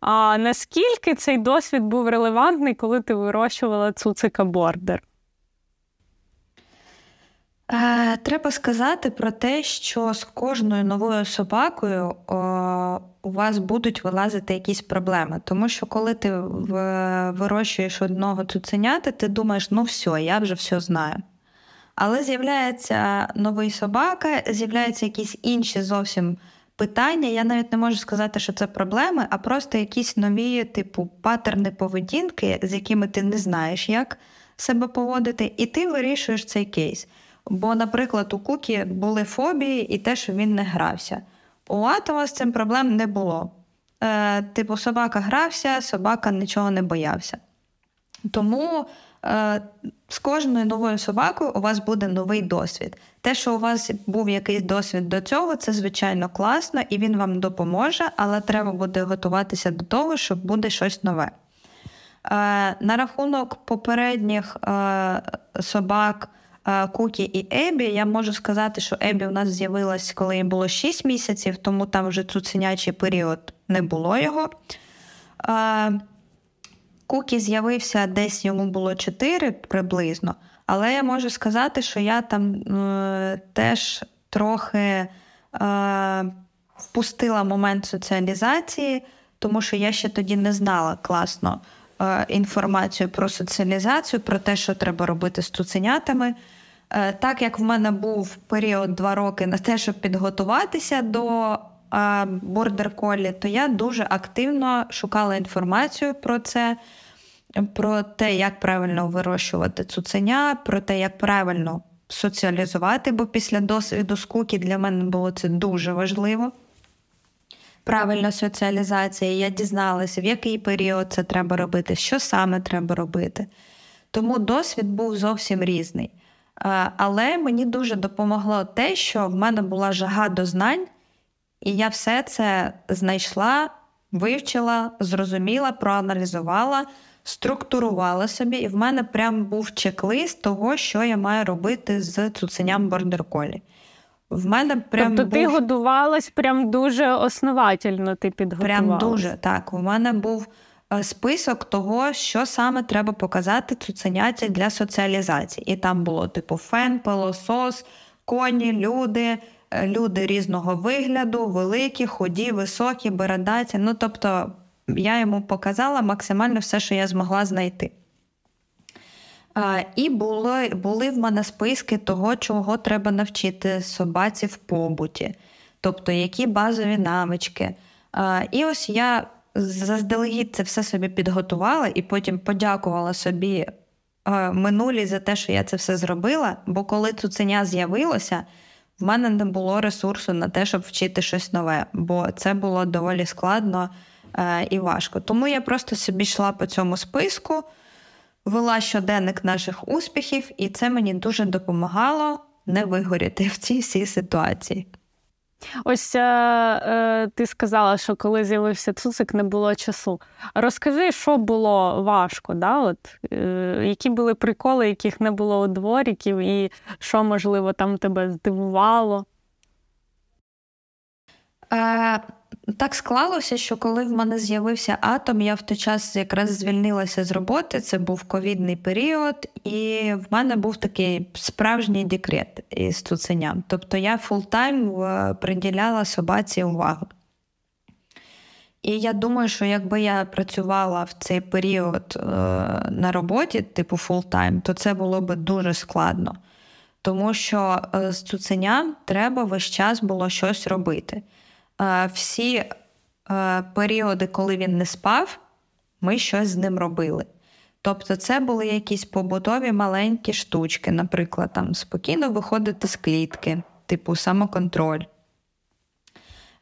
Speaker 1: А наскільки цей досвід був релевантний, коли ти вирощувала цуцика бордер?
Speaker 2: Е, треба сказати про те, що з кожною новою собакою о, у вас будуть вилазити якісь проблеми. Тому що коли ти в, вирощуєш одного цуценята, ти думаєш, ну все, я вже все знаю. Але з'являється новий собака, з'являються якісь інші зовсім питання. Я навіть не можу сказати, що це проблеми, а просто якісь нові, типу, паттерни поведінки, з якими ти не знаєш, як себе поводити, і ти вирішуєш цей кейс. Бо, наприклад, у Кукі були фобії і те, що він не грався. У Атома з цим проблем не було. Е, Типу, собака грався, собака нічого не боявся. Тому е, з кожною новою собакою у вас буде новий досвід. Те, що у вас був якийсь досвід до цього, це звичайно класно і він вам допоможе, але треба буде готуватися до того, що буде щось нове. Е, На рахунок попередніх е, собак. Кукі і Ебі. Я можу сказати, що Ебі у нас з'явилась, коли їй було 6 місяців, тому там вже цуценячий період не було його. Кукі з'явився десь йому було 4 приблизно, але я можу сказати, що я там е, теж трохи е, впустила момент соціалізації, тому що я ще тоді не знала класно інформацію про соціалізацію, про те, що треба робити з цуценятами. Е, так як в мене був період два роки на те, щоб підготуватися до бордер колі, то я дуже активно шукала інформацію про це, про те, як правильно вирощувати цуценя, про те, як правильно соціалізувати, бо після досвіду скуки для мене було це дуже важливо. Правильна соціалізація, я дізналася, в який період це треба робити, що саме треба робити. Тому досвід був зовсім різний. Але мені дуже допомогло те, що в мене була жага до знань, І я все це знайшла, вивчила, зрозуміла, проаналізувала, структурувала собі, і в мене прям був чек-лист того, що я маю робити з цуценям бордерколі. В мене прям
Speaker 1: Тобто
Speaker 2: був...
Speaker 1: ти годувалась прям дуже основательно, ти підготувалась.
Speaker 2: Прям дуже так. У мене був е, список того, що саме треба показати цуценяті для соціалізації. І там було типу фен, пилосос, коні, люди, е, люди різного вигляду, великі, худі, високі, бородаті. Ну тобто я йому показала максимально все, що я змогла знайти. І були були в мене списки того, чого треба навчити собаці в побуті, тобто які базові навички. І ось я заздалегідь це все собі підготувала і потім подякувала собі минулі за те, що я це все зробила. Бо коли цуценя з'явилося, в мене не було ресурсу на те, щоб вчити щось нове, бо це було доволі складно і важко. Тому я просто собі йшла по цьому списку вела щоденник наших успіхів, і це мені дуже допомагало не вигоріти в цій всій ситуації.
Speaker 1: Ось е, е, ти сказала, що коли з'явився цуцик, не було часу. Розкажи, що було важко, да? От, е, які були приколи, яких не було у дворіків, і що, можливо, там тебе здивувало?
Speaker 2: Е, так склалося, що коли в мене з'явився атом, я в той час якраз звільнилася з роботи. Це був ковідний період, і в мене був такий справжній декрет із цуценям. Тобто я full-time е, приділяла собаці увагу. І я думаю, що якби я працювала в цей період е, на роботі, типу full-time, то це було б дуже складно. Тому що е, з цуценям треба весь час було щось робити. Всі періоди, коли він не спав, ми щось з ним робили. Тобто, це були якісь побутові маленькі штучки, наприклад, там спокійно виходити з клітки, типу самоконтроль.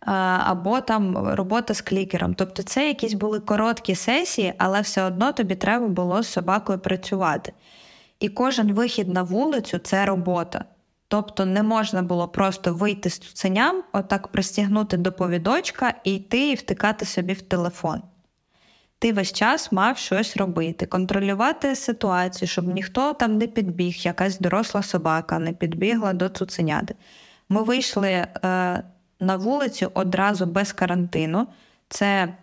Speaker 2: Або там робота з клікером. Тобто, це якісь були короткі сесії, але все одно тобі треба було з собакою працювати. І кожен вихід на вулицю це робота. Тобто не можна було просто вийти з цуценям, отак пристігнути до повідочка і йти і втикати собі в телефон. Ти весь час мав щось робити, контролювати ситуацію, щоб ніхто там не підбіг, якась доросла собака не підбігла до цуценяти. Ми вийшли е, на вулицю одразу без карантину. Це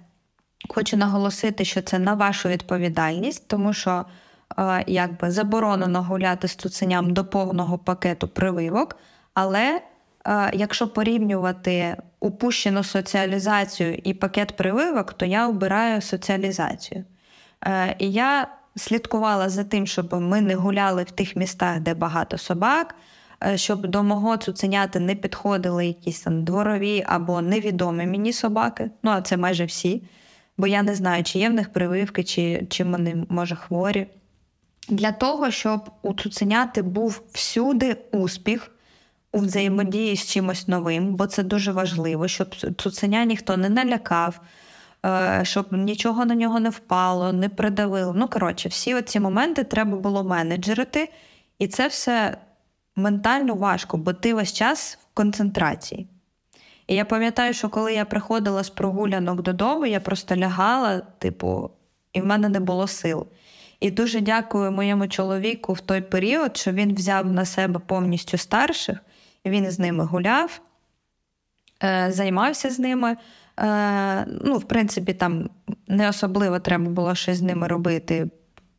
Speaker 2: хочу наголосити, що це на вашу відповідальність, тому що якби заборонено гуляти з цуценям до повного пакету прививок, але якщо порівнювати упущену соціалізацію і пакет прививок, то я обираю соціалізацію. Е, і я слідкувала за тим, щоб ми не гуляли в тих містах, де багато собак, е, щоб до мого цуценяти не підходили якісь там дворові або невідомі мені собаки. Ну, а це майже всі. Бо я не знаю, чи є в них прививки, чи, чи вони може хворі для того, щоб у цуценяти був всюди успіх у взаємодії з чимось новим, бо це дуже важливо, щоб цуценя ніхто не налякав, е, щоб нічого на нього не впало, не придавило. Ну, коротше, всі ці моменти треба було менеджерити, і це все ментально важко, бо ти весь час в концентрації. І я пам'ятаю, що коли я приходила з прогулянок додому, я просто лягала, типу, і в мене не було сил. І дуже дякую моєму чоловіку в той період, що він взяв на себе повністю старших, він з ними гуляв, е, займався з ними. Е, ну, В принципі, там не особливо треба було щось з ними робити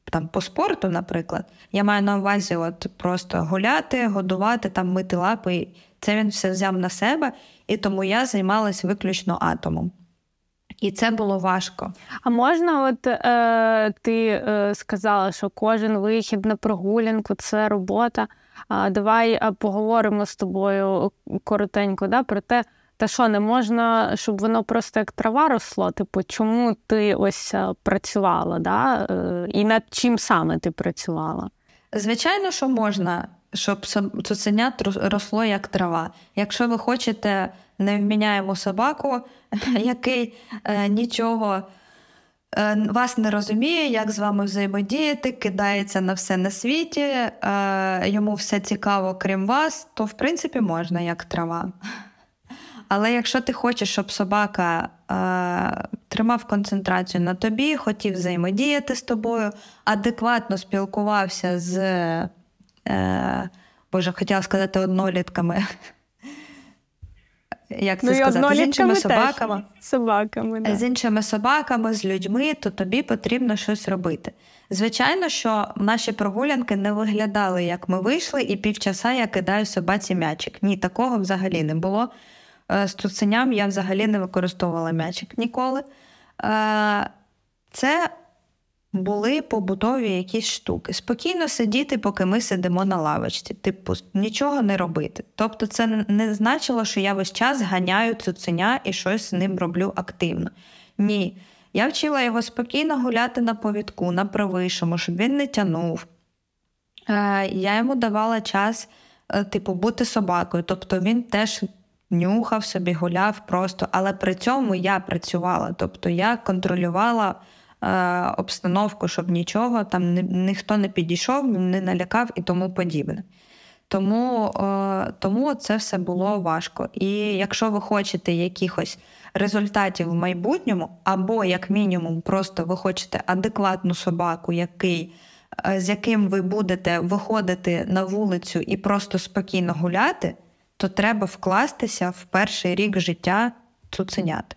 Speaker 2: там, по спорту, наприклад. Я маю на увазі от просто гуляти, годувати, там, мити лапи. Це він все взяв на себе, і тому я займалася виключно атомом. І це було важко.
Speaker 1: А можна, от е, ти е, сказала, що кожен вихід на прогулянку це робота. А давай е, поговоримо з тобою коротенько да, про те, та що не можна, щоб воно просто як трава росло. Типу, чому ти ось е, працювала? да? Е, і над чим саме ти працювала?
Speaker 2: Звичайно, що можна, щоб цуценя росло як трава. Якщо ви хочете невміняємо собаку, який е, нічого е, вас не розуміє, як з вами взаємодіяти, кидається на все на світі, е, йому все цікаво, крім вас, то в принципі можна як трава. Але якщо ти хочеш, щоб собака е, тримав концентрацію на тобі, хотів взаємодіяти з тобою, адекватно спілкувався з, е, Боже, хотіла сказати однолітками. Як це
Speaker 1: ну,
Speaker 2: сказати? З іншими собаками.
Speaker 1: Собаками, да.
Speaker 2: З іншими собаками, з людьми, то тобі потрібно щось робити. Звичайно, що наші прогулянки не виглядали, як ми вийшли, і півчаса я кидаю собаці м'ячик. Ні, такого взагалі не було. З цуценям я взагалі не використовувала м'ячик ніколи. Це були побутові якісь штуки. Спокійно сидіти, поки ми сидимо на лавочці, типу, нічого не робити. Тобто, це не значило, що я весь час ганяю цуценя і щось з ним роблю активно. Ні. Я вчила його спокійно гуляти на повідку, на правишому, щоб він не тянув. Е, я йому давала час, е, типу, бути собакою. Тобто він теж нюхав собі, гуляв просто, але при цьому я працювала. Тобто я контролювала обстановку, щоб нічого там ні, ніхто не підійшов, не налякав і тому подібне. Тому е, тому це все було важко. І якщо ви хочете якихось результатів в майбутньому, або, як мінімум, просто ви хочете адекватну собаку, який, е, з яким ви будете виходити на вулицю і просто спокійно гуляти, то треба вкластися в перший рік життя цуценят.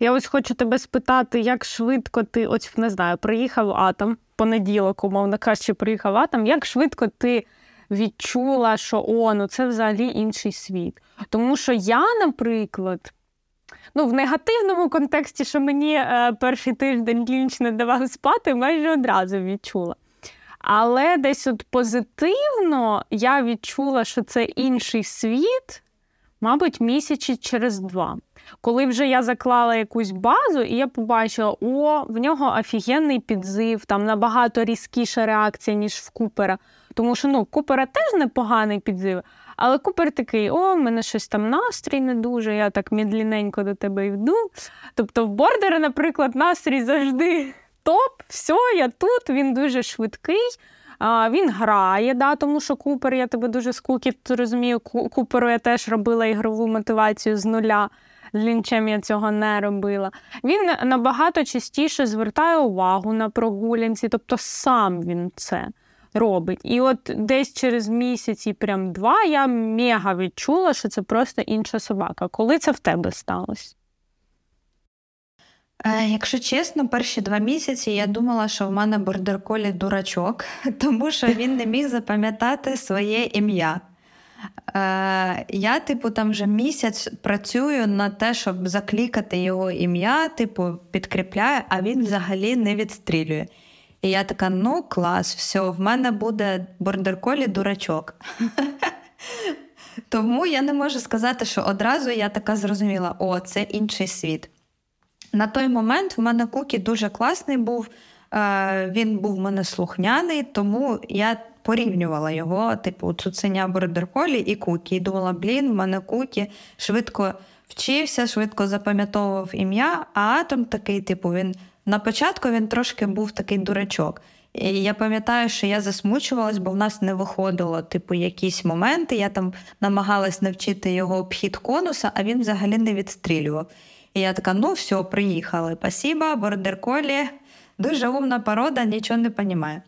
Speaker 1: Я ось хочу тебе спитати, як швидко ти, ось не знаю, приїхав атом, понеділок, умовно кажучи, приїхав атом, як швидко ти відчула, що о, ну це взагалі інший світ. Тому що я, наприклад, ну, в негативному контексті, що мені е, перший тиждень лінч не давав спати, майже одразу відчула. Але десь от позитивно я відчула, що це інший світ, мабуть, місяці через два. Коли вже я заклала якусь базу, і я побачила, о, в нього офігенний підзив, там набагато різкіша реакція, ніж в Купера. Тому що ну, Купера теж непоганий підзив. Але Купер такий: о, в мене щось там настрій не дуже, я так мідліненько до тебе йду. Тобто, в бордера, наприклад, настрій завжди топ, все, я тут, він дуже швидкий. А, Він грає, да, тому що Купер, я тебе дуже скуків розумію, Куперу я теж робила ігрову мотивацію з нуля. З лінчем я цього не робила. Він набагато частіше звертає увагу на прогулянці, тобто сам він це робить. І от десь через місяць і прям два я мега відчула, що це просто інша собака. Коли це в тебе сталося?
Speaker 2: Е, якщо чесно, перші два місяці я думала, що в мене бордерколі дурачок, тому що він не міг запам'ятати своє ім'я. Е, Я, типу, там вже місяць працюю на те, щоб заклікати його ім'я, типу, підкріпляю, а він взагалі не відстрілює. І я така: ну, клас, все, в мене буде бордерколі дурачок. Тому я не можу сказати, що одразу я така зрозуміла, о, це інший світ. На той момент в мене Кукі дуже класний був, е, він був в мене слухняний, тому я порівнювала його, типу, цуценя бордерколі і Кукі. І думала, блін, в мене Кукі швидко вчився, швидко запам'ятовував ім'я, а Атом такий, типу, він на початку він трошки був такий дурачок. І я пам'ятаю, що я засмучувалась, бо в нас не виходило, типу, якісь моменти. Я там намагалась навчити його обхід конуса, а він взагалі не відстрілював. І я така: ну, все, приїхали. Спасіба, бордерколі, дуже умна порода, нічого не розуміє.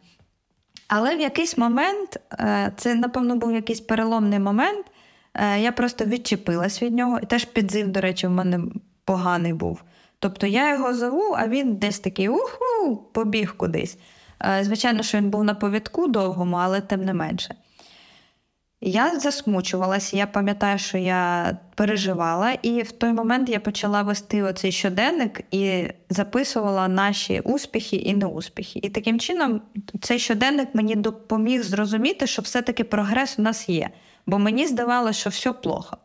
Speaker 2: Але в якийсь момент, е, це, напевно, був якийсь переломний момент, е, я просто відчепилась від нього. І теж підзив, до речі, в мене поганий був. Тобто я його зову, а він десь такий уху, побіг кудись. Е, звичайно, що він був на повідку довгому, але тим не менше. Я засмучувалася, я пам'ятаю, що я переживала, і в той момент я почала вести оцей щоденник і записувала наші успіхи і неуспіхи. І таким чином цей щоденник мені допоміг зрозуміти, що все-таки прогрес у нас є. Бо мені здавалося, що все плохо.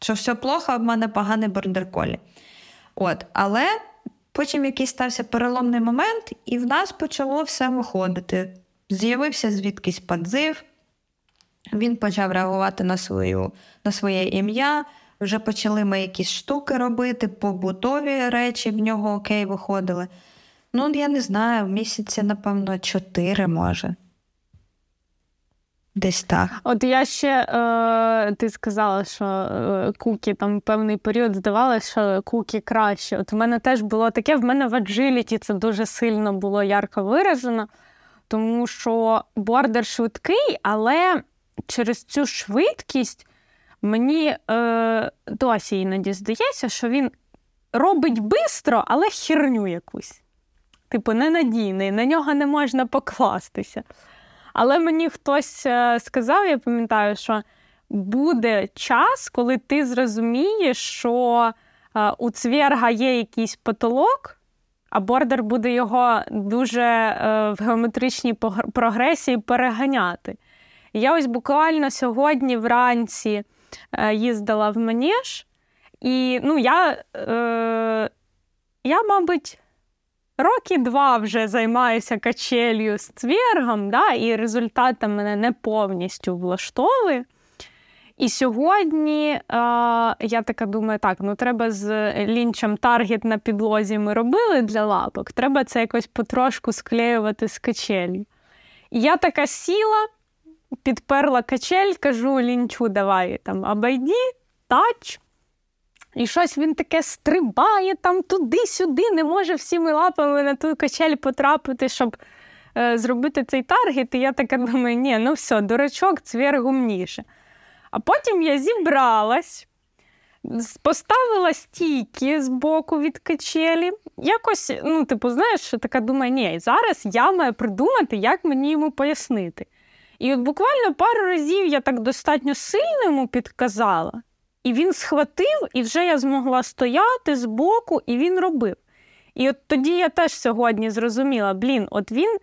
Speaker 2: Що все плохо, в мене поганий бордерколі. От, Але потім якийсь стався переломний момент, і в нас почало все виходити. З'явився звідкись подзив, він почав реагувати на свою, на своє ім'я. Вже почали ми якісь штуки робити, побутові речі в нього окей виходили. Ну, я не знаю, місяці, напевно, чотири може. Десь так.
Speaker 1: От я ще е, ти сказала, що е, куки там певний період здавалося, що куки краще. От в мене теж було таке, в мене в аджиліті це дуже сильно було ярко виражено, тому що бордер швидкий, але через цю швидкість мені е, досі іноді здається, що він робить бистро, але херню якусь. Типу, ненадійний, на нього не можна покластися. Але мені хтось е, сказав, я пам'ятаю, що буде час, коли ти зрозумієш, що е, у цвірга є якийсь потолок, а бордер буде його дуже е, в геометричній прогресії переганяти. Я ось буквально сьогодні вранці їздила в Манеж, і ну, я, я, мабуть, роки два вже займаюся качелью з цвергом, да, і результати мене не повністю влаштовує. І сьогодні е, я така думаю, так, ну треба з лінчем таргет на підлозі ми робили для лапок, треба це якось потрошку склеювати з качелью. І я така сіла, підперла качель, кажу лінчу, давай там обойди, тач. І щось він таке стрибає там туди-сюди, не може всіми лапами на ту качель потрапити, щоб е, зробити цей таргет. І я така думаю, ні, ну все, дурачок, цвір гумніше. А потім я зібралась, поставила стійки з боку від качелі. Якось, ну, типу, знаєш, така думаю, ні, зараз я маю придумати, як мені йому пояснити. І от буквально пару разів я так достатньо сильно йому підказала. І він схватив, і вже я змогла стояти збоку, і він робив. І от тоді я теж сьогодні зрозуміла: блін, от він,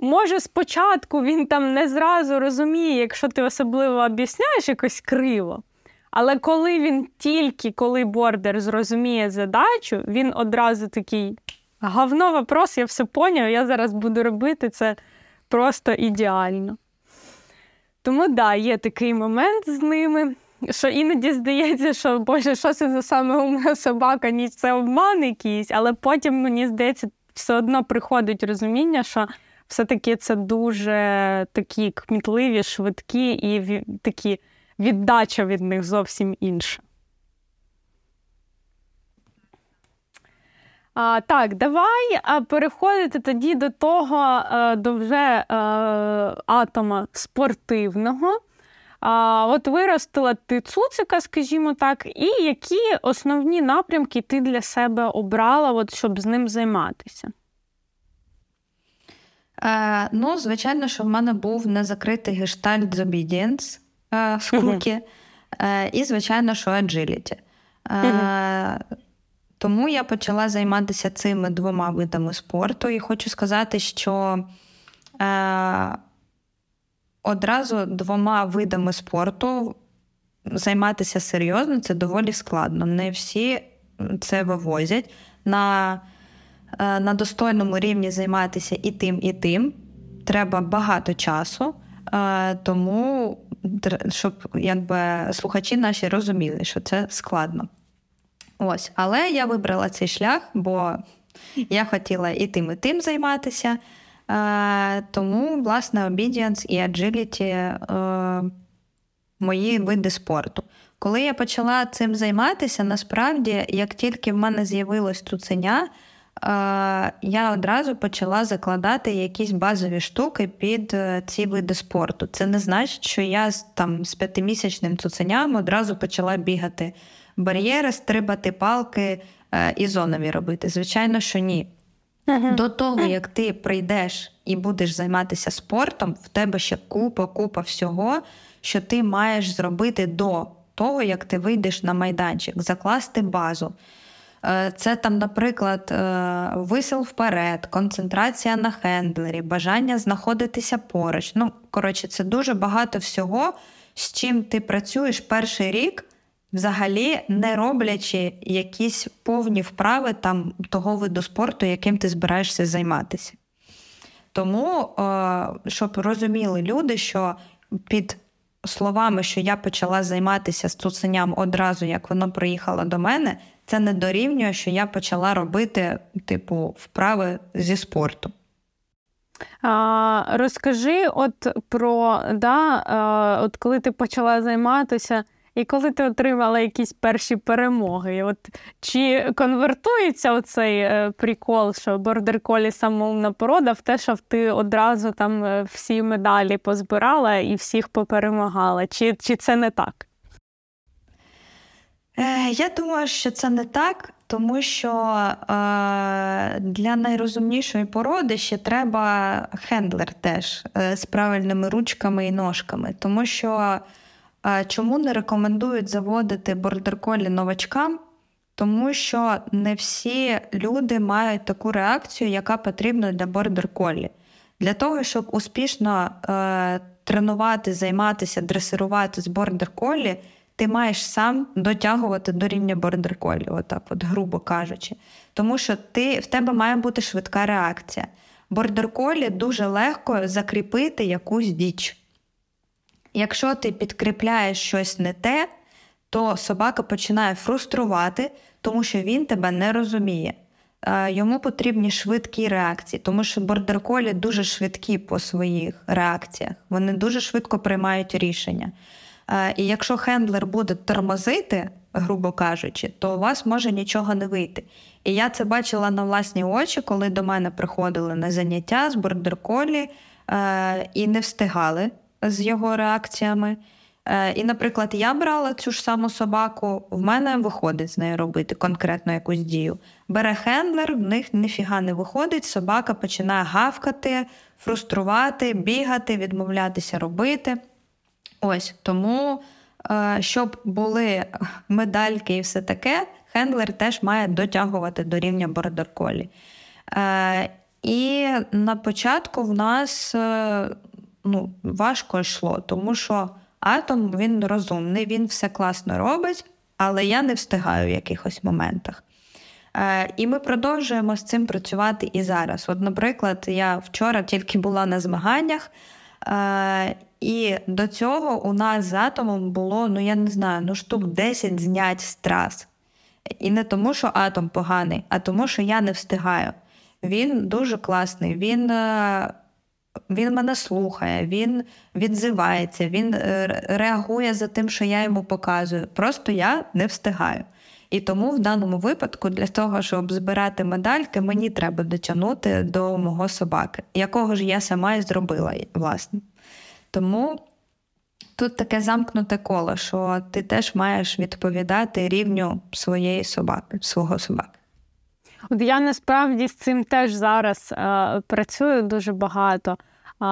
Speaker 1: може, спочатку він там не зразу розуміє, якщо ти особливо об'ясняєш якось криво. Але коли він тільки коли бордер зрозуміє задачу, він одразу такий говно вопрос, я все поняв, я зараз буду робити це просто ідеально. Тому да, є такий момент з ними що іноді здається, що Боже, що це за саме умна собака, ні це обман якийсь, але потім, мені здається, все одно приходить розуміння, що все-таки це дуже такі кмітливі, швидкі і такі віддача від них зовсім інша. А, Так, давай переходити тоді до того, е, до вже а, е, атома спортивного. А, От виростила ти цуцика, скажімо так, і які основні напрямки ти для себе обрала, от, щоб з ним займатися?
Speaker 2: Е, Ну, звичайно, що в мене був незакритий гештальт з obedience е, в е, і, звичайно, що agility. Е, Тому я почала займатися цими двома видами спорту, і хочу сказати, що. Е, одразу двома видами спорту займатися серйозно це доволі складно. Не всі це вивозять. На е, на достойному рівні займатися і тим, і тим. Треба багато часу, е, тому щоб якби слухачі наші розуміли, що це складно. Ось, але я вибрала цей шлях, бо я хотіла і тим, і тим займатися. Е, тому, власне, obedience і agility е, мої види спорту. Коли я почала цим займатися, насправді, як тільки в мене з'явилось цуценя, е, я одразу почала закладати якісь базові штуки під ці види спорту. Це не значить, що я там з п'ятимісячним цуценям одразу почала бігати бар'єри, стрибати палки і зонові робити. Звичайно, що ні. Uh-huh. До того, як ти прийдеш і будеш займатися спортом, в тебе ще купа-купа всього, що ти маєш зробити до того, як ти вийдеш на майданчик, закласти базу. Е, це там, наприклад, е, висел вперед, концентрація на хендлері, бажання знаходитися поруч. Ну, коротше, це дуже багато всього, з чим ти працюєш перший рік взагалі не роблячи якісь повні вправи там того виду спорту, яким ти збираєшся займатися. Тому, е, щоб розуміли люди, що під словами, що я почала займатися цуценям одразу, як воно приїхало до мене, це не дорівнює, що я почала робити, типу, вправи зі спорту.
Speaker 1: А, Розкажи от про да, от коли ти почала займатися, і коли ти отримала якісь перші перемоги. От Чи конвертується оцей е, прикол, що бордер колі самоумна порода в те, що ти одразу там е, всі медалі позбирала і всіх поперемагала? Чи, Чи це не так?
Speaker 2: Е, я думаю, що це не так, тому що е, для найрозумнішої породи ще треба хендлер теж е, з правильними ручками і ножками. Тому що чому не рекомендують заводити бордерколі новачкам? Тому що не всі люди мають таку реакцію, яка потрібна для бордер-колі. Для того, щоб успішно е, тренувати, займатися, дресирувати з бордер-колі, ти маєш сам дотягувати до рівня бордер-колі, отак, от, грубо кажучи. Тому що ти, в тебе має бути швидка реакція. Бордер-колі дуже легко закріпити якусь діч. Якщо ти підкріпляєш щось не те, то собака починає фруструвати, тому що він тебе не розуміє. Е, йому потрібні швидкі реакції, тому що бордер-колі дуже швидкі по своїх реакціях. Вони дуже швидко приймають рішення. Е, і якщо хендлер буде тормозити, грубо кажучи, то у вас може нічого не вийти. І я це бачила на власні очі, коли до мене приходили на заняття з бордер-колі е, і не встигали з його реакціями. Е, і, наприклад, я брала цю ж саму собаку, в мене виходить з нею робити конкретно якусь дію. Бере хендлер, в них ніфіга не виходить, собака починає гавкати, фруструвати, бігати, відмовлятися робити. Ось тому, е, щоб були медальки і все таке, хендлер теж має дотягувати до рівня бордер-колі. Е, і на початку в нас ну, важко йшло, тому що атом він розумний, він все класно робить, але я не встигаю в якихось моментах. Е, І ми продовжуємо з цим працювати і зараз. От, наприклад, я вчора тільки була на змаганнях, е, і до цього у нас з атомом було, ну я не знаю, ну штук 10 знять з трас. І не тому, що атом поганий, а тому, що я не встигаю. Він дуже класний. Він е, він мене слухає, він відзивається, він е, реагує за тим, що я йому показую. Просто я не встигаю. І тому в даному випадку, для того, щоб збирати медальки, мені треба дотягнути до мого собаки, якого ж я сама і зробила, власне. Тому тут таке замкнуте коло, що ти теж маєш відповідати рівню своєї собаки, свого собаки.
Speaker 1: От я насправді з цим теж зараз е, працюю дуже багато. Е,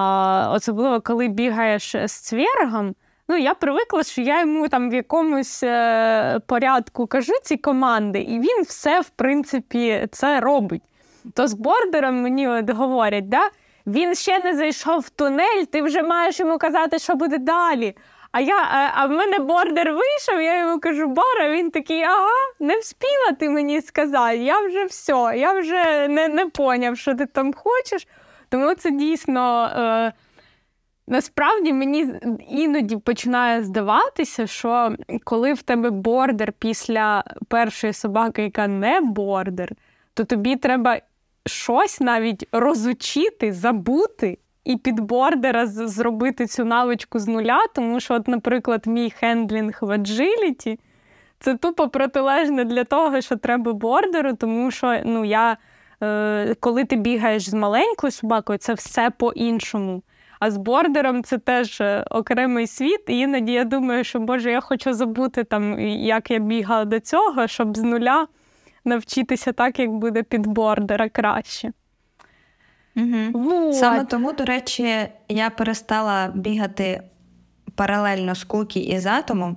Speaker 1: особливо коли бігаєш з цвергом. Ну, я привикла, що я йому там в якомусь е, порядку кажу ці команди, і він все, в принципі, це робить. То з бордером мені от говорять, да? він ще не зайшов в тунель, ти вже маєш йому казати, що буде далі. А я, а, а в мене бордер вийшов, я йому кажу, Бора, він такий, ага, не вспіла ти мені сказати, я вже все, я вже не не поняв, що ти там хочеш. Тому це дійсно. Е, Насправді мені іноді починає здаватися, що коли в тебе бордер після першої собаки, яка не бордер, то тобі треба щось навіть розучити, забути і під бордера зробити цю навичку з нуля, тому що, от, наприклад, мій хендлінг в agility – це тупо протилежне для того, що треба бордеру, тому що ну, я, е, коли ти бігаєш з маленькою собакою, це все по-іншому. А з бордером це теж е, окремий світ. І іноді я думаю, що Боже, я хочу забути, там, як я бігала до цього, щоб з нуля навчитися так, як буде під бордера краще.
Speaker 2: Угу. Вот. Саме тому, до речі, я перестала бігати паралельно з кукі і з атомом,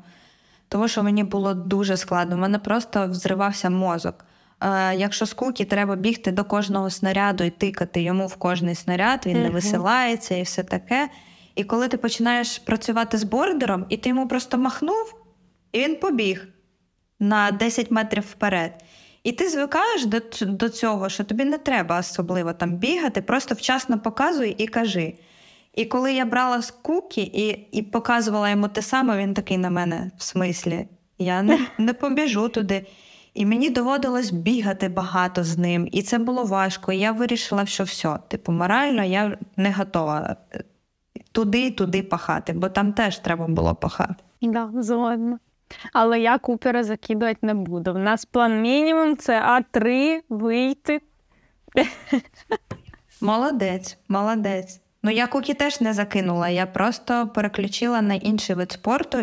Speaker 2: тому що мені було дуже складно. У мене просто взривався мозок. Е, Якщо з кукі треба бігти до кожного снаряду і тикати йому в кожний снаряд, він угу. не висилається і все таке. І коли ти починаєш працювати з бордером, і ти йому просто махнув, і він побіг на 10 метрів вперед. І ти звикаєш до до цього, що тобі не треба особливо там бігати, просто вчасно показуй і кажи. І коли я брала з кукі і і показувала йому те саме, він такий на мене в смислі, я не, не побіжу туди. І мені доводилось бігати багато з ним, і це було важко. І я вирішила, що все, типу, морально я не готова е, туди туди пахати, бо там теж треба було пахати.
Speaker 1: Да, згодна. Але я купера закидувати не буду. У нас план мінімум це А3 вийти.
Speaker 2: Молодець, молодець. Ну я куки теж не закинула, я просто переключила на інший вид спорту.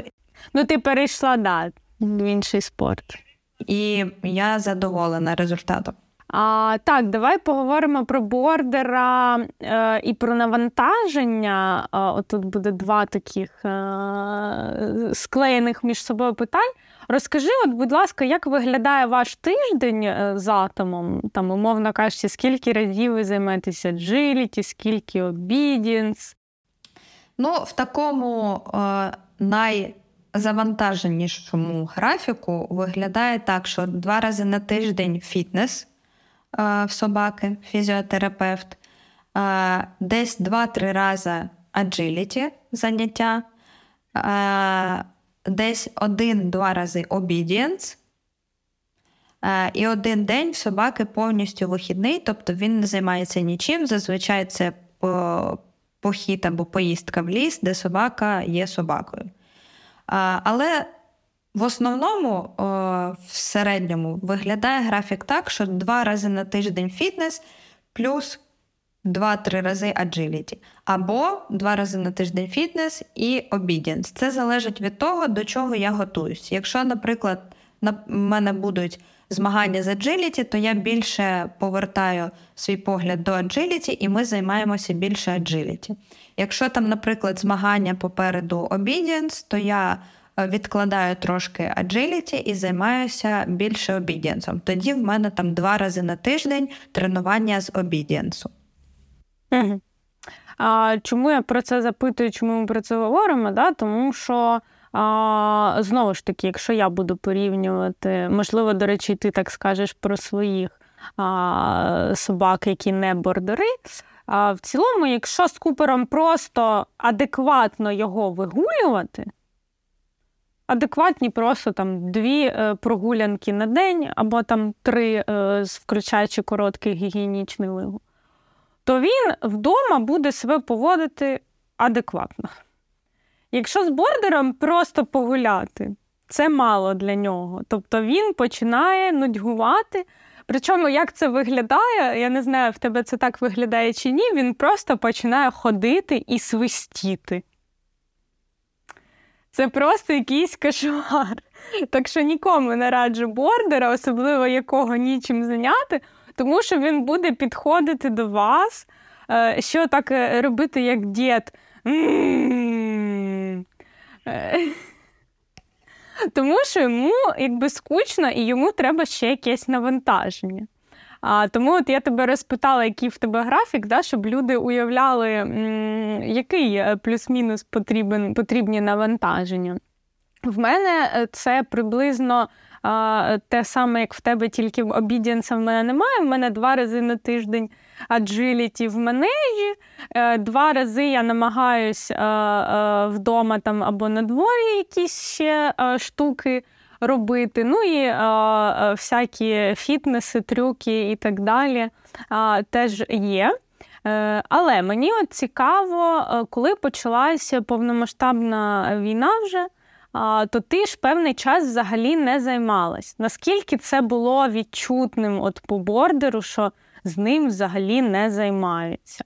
Speaker 1: Ну, ти перейшла, да, в інший спорт.
Speaker 2: І я задоволена результатом.
Speaker 1: А, Так, давай поговоримо про бордера е, і про навантаження. Е, отут буде два таких е, склеєних між собою питань. Розкажи, от, будь ласка, як виглядає ваш тиждень е, з атомом? Там, умовно кажучи, скільки разів ви займаєтеся джиліті, скільки обідінс?
Speaker 2: Ну, в такому е, найзавантаженішому графіку виглядає так, що два рази на тиждень фітнес в собаки, фізіотерапевт, десь 2-3 рази аджиліті заняття, десь один-два рази обідієнс. І один день в собаки повністю вихідний, тобто він не займається нічим. Зазвичай це похід або поїздка в ліс, де собака є собакою. Але в основному, в середньому, виглядає графік так, що два рази на тиждень фітнес плюс 2-3 рази аджиліті. Або два рази на тиждень фітнес і обідінс. Це залежить від того, до чого я готуюсь. Якщо, наприклад, на мене будуть змагання з аджиліті, то я більше повертаю свій погляд до аджиліті, і ми займаємося більше аджиліті. Якщо там, наприклад, змагання попереду обідінс, то я відкладаю трошки аджиліті і займаюся більше обідієнсом. Тоді в мене там два рази на тиждень тренування з обідієнсу.
Speaker 1: А Чому я про це запитую, чому ми про це говоримо? Да? Тому що а, знову ж таки, якщо я буду порівнювати, можливо, до речі, ти так скажеш про своїх а, собак, які не бордери. А в цілому, якщо з купером просто адекватно його вигулювати, адекватні просто там дві е, прогулянки на день, або там три, е, включаючи короткий гігієнічний вигул, то він вдома буде себе поводити адекватно. Якщо з бордером просто погуляти, це мало для нього. Тобто він починає нудьгувати. Причому, як це виглядає, я не знаю, в тебе це так виглядає чи ні, він просто починає ходити і свистіти. Це просто якийсь кошмар. Так що нікому не раджу бордера, особливо якого нічим зайняти, тому що він буде підходити до вас, е, що так е, робити, як дід. Е, тому що йому якби скучно і йому треба ще якесь навантаження. А, Тому от я тебе розпитала, який в тебе графік, да, щоб люди уявляли, який е, плюс-мінус потрібен, потрібні навантаження. В мене е, це приблизно те саме, як в тебе, тільки обідінса в мене немає. В мене два рази на тиждень аджиліті в манежі, е, два рази я намагаюсь вдома там або на дворі якісь ще штуки робити. Ну і всякі фітнеси, трюки і так далі теж є. Е, але мені от цікаво, е, коли почалася повномасштабна війна вже, то ти ж певний час взагалі не займалась. Наскільки це було відчутним от по бордеру, що з ним взагалі не займаються?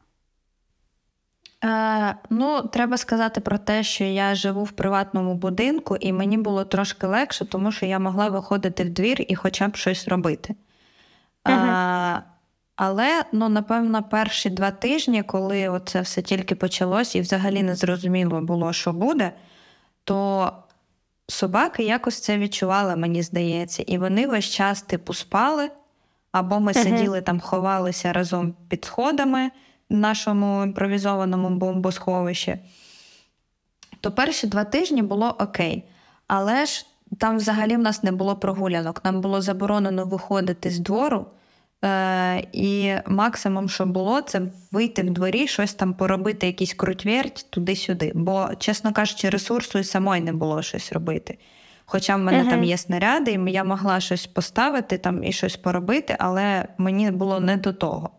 Speaker 2: Е, Ну, треба сказати про те, що я живу в приватному будинку, і мені було трошки легше, тому що я могла виходити в двір і хоча б щось робити. Uh-huh. Е, але, ну, напевно, перші два тижні, коли це все тільки почалось, і взагалі не зрозуміло було, що буде, то собаки якось це відчували, мені здається, і вони весь час типу спали, або ми uh-huh. сиділи там, ховалися разом під сходами нашому імпровізованому бомбосховищі, то перші два тижні було окей. Але ж там взагалі в нас не було прогулянок. Нам було заборонено виходити з двору. Е, І максимум, що було, це вийти в дворі, щось там поробити, якийсь крутверть туди-сюди. Бо, чесно кажучи, ресурсу і самої не було щось робити. Хоча в мене uh-huh. там є снаряди, і я могла щось поставити там і щось поробити, але мені було не до того.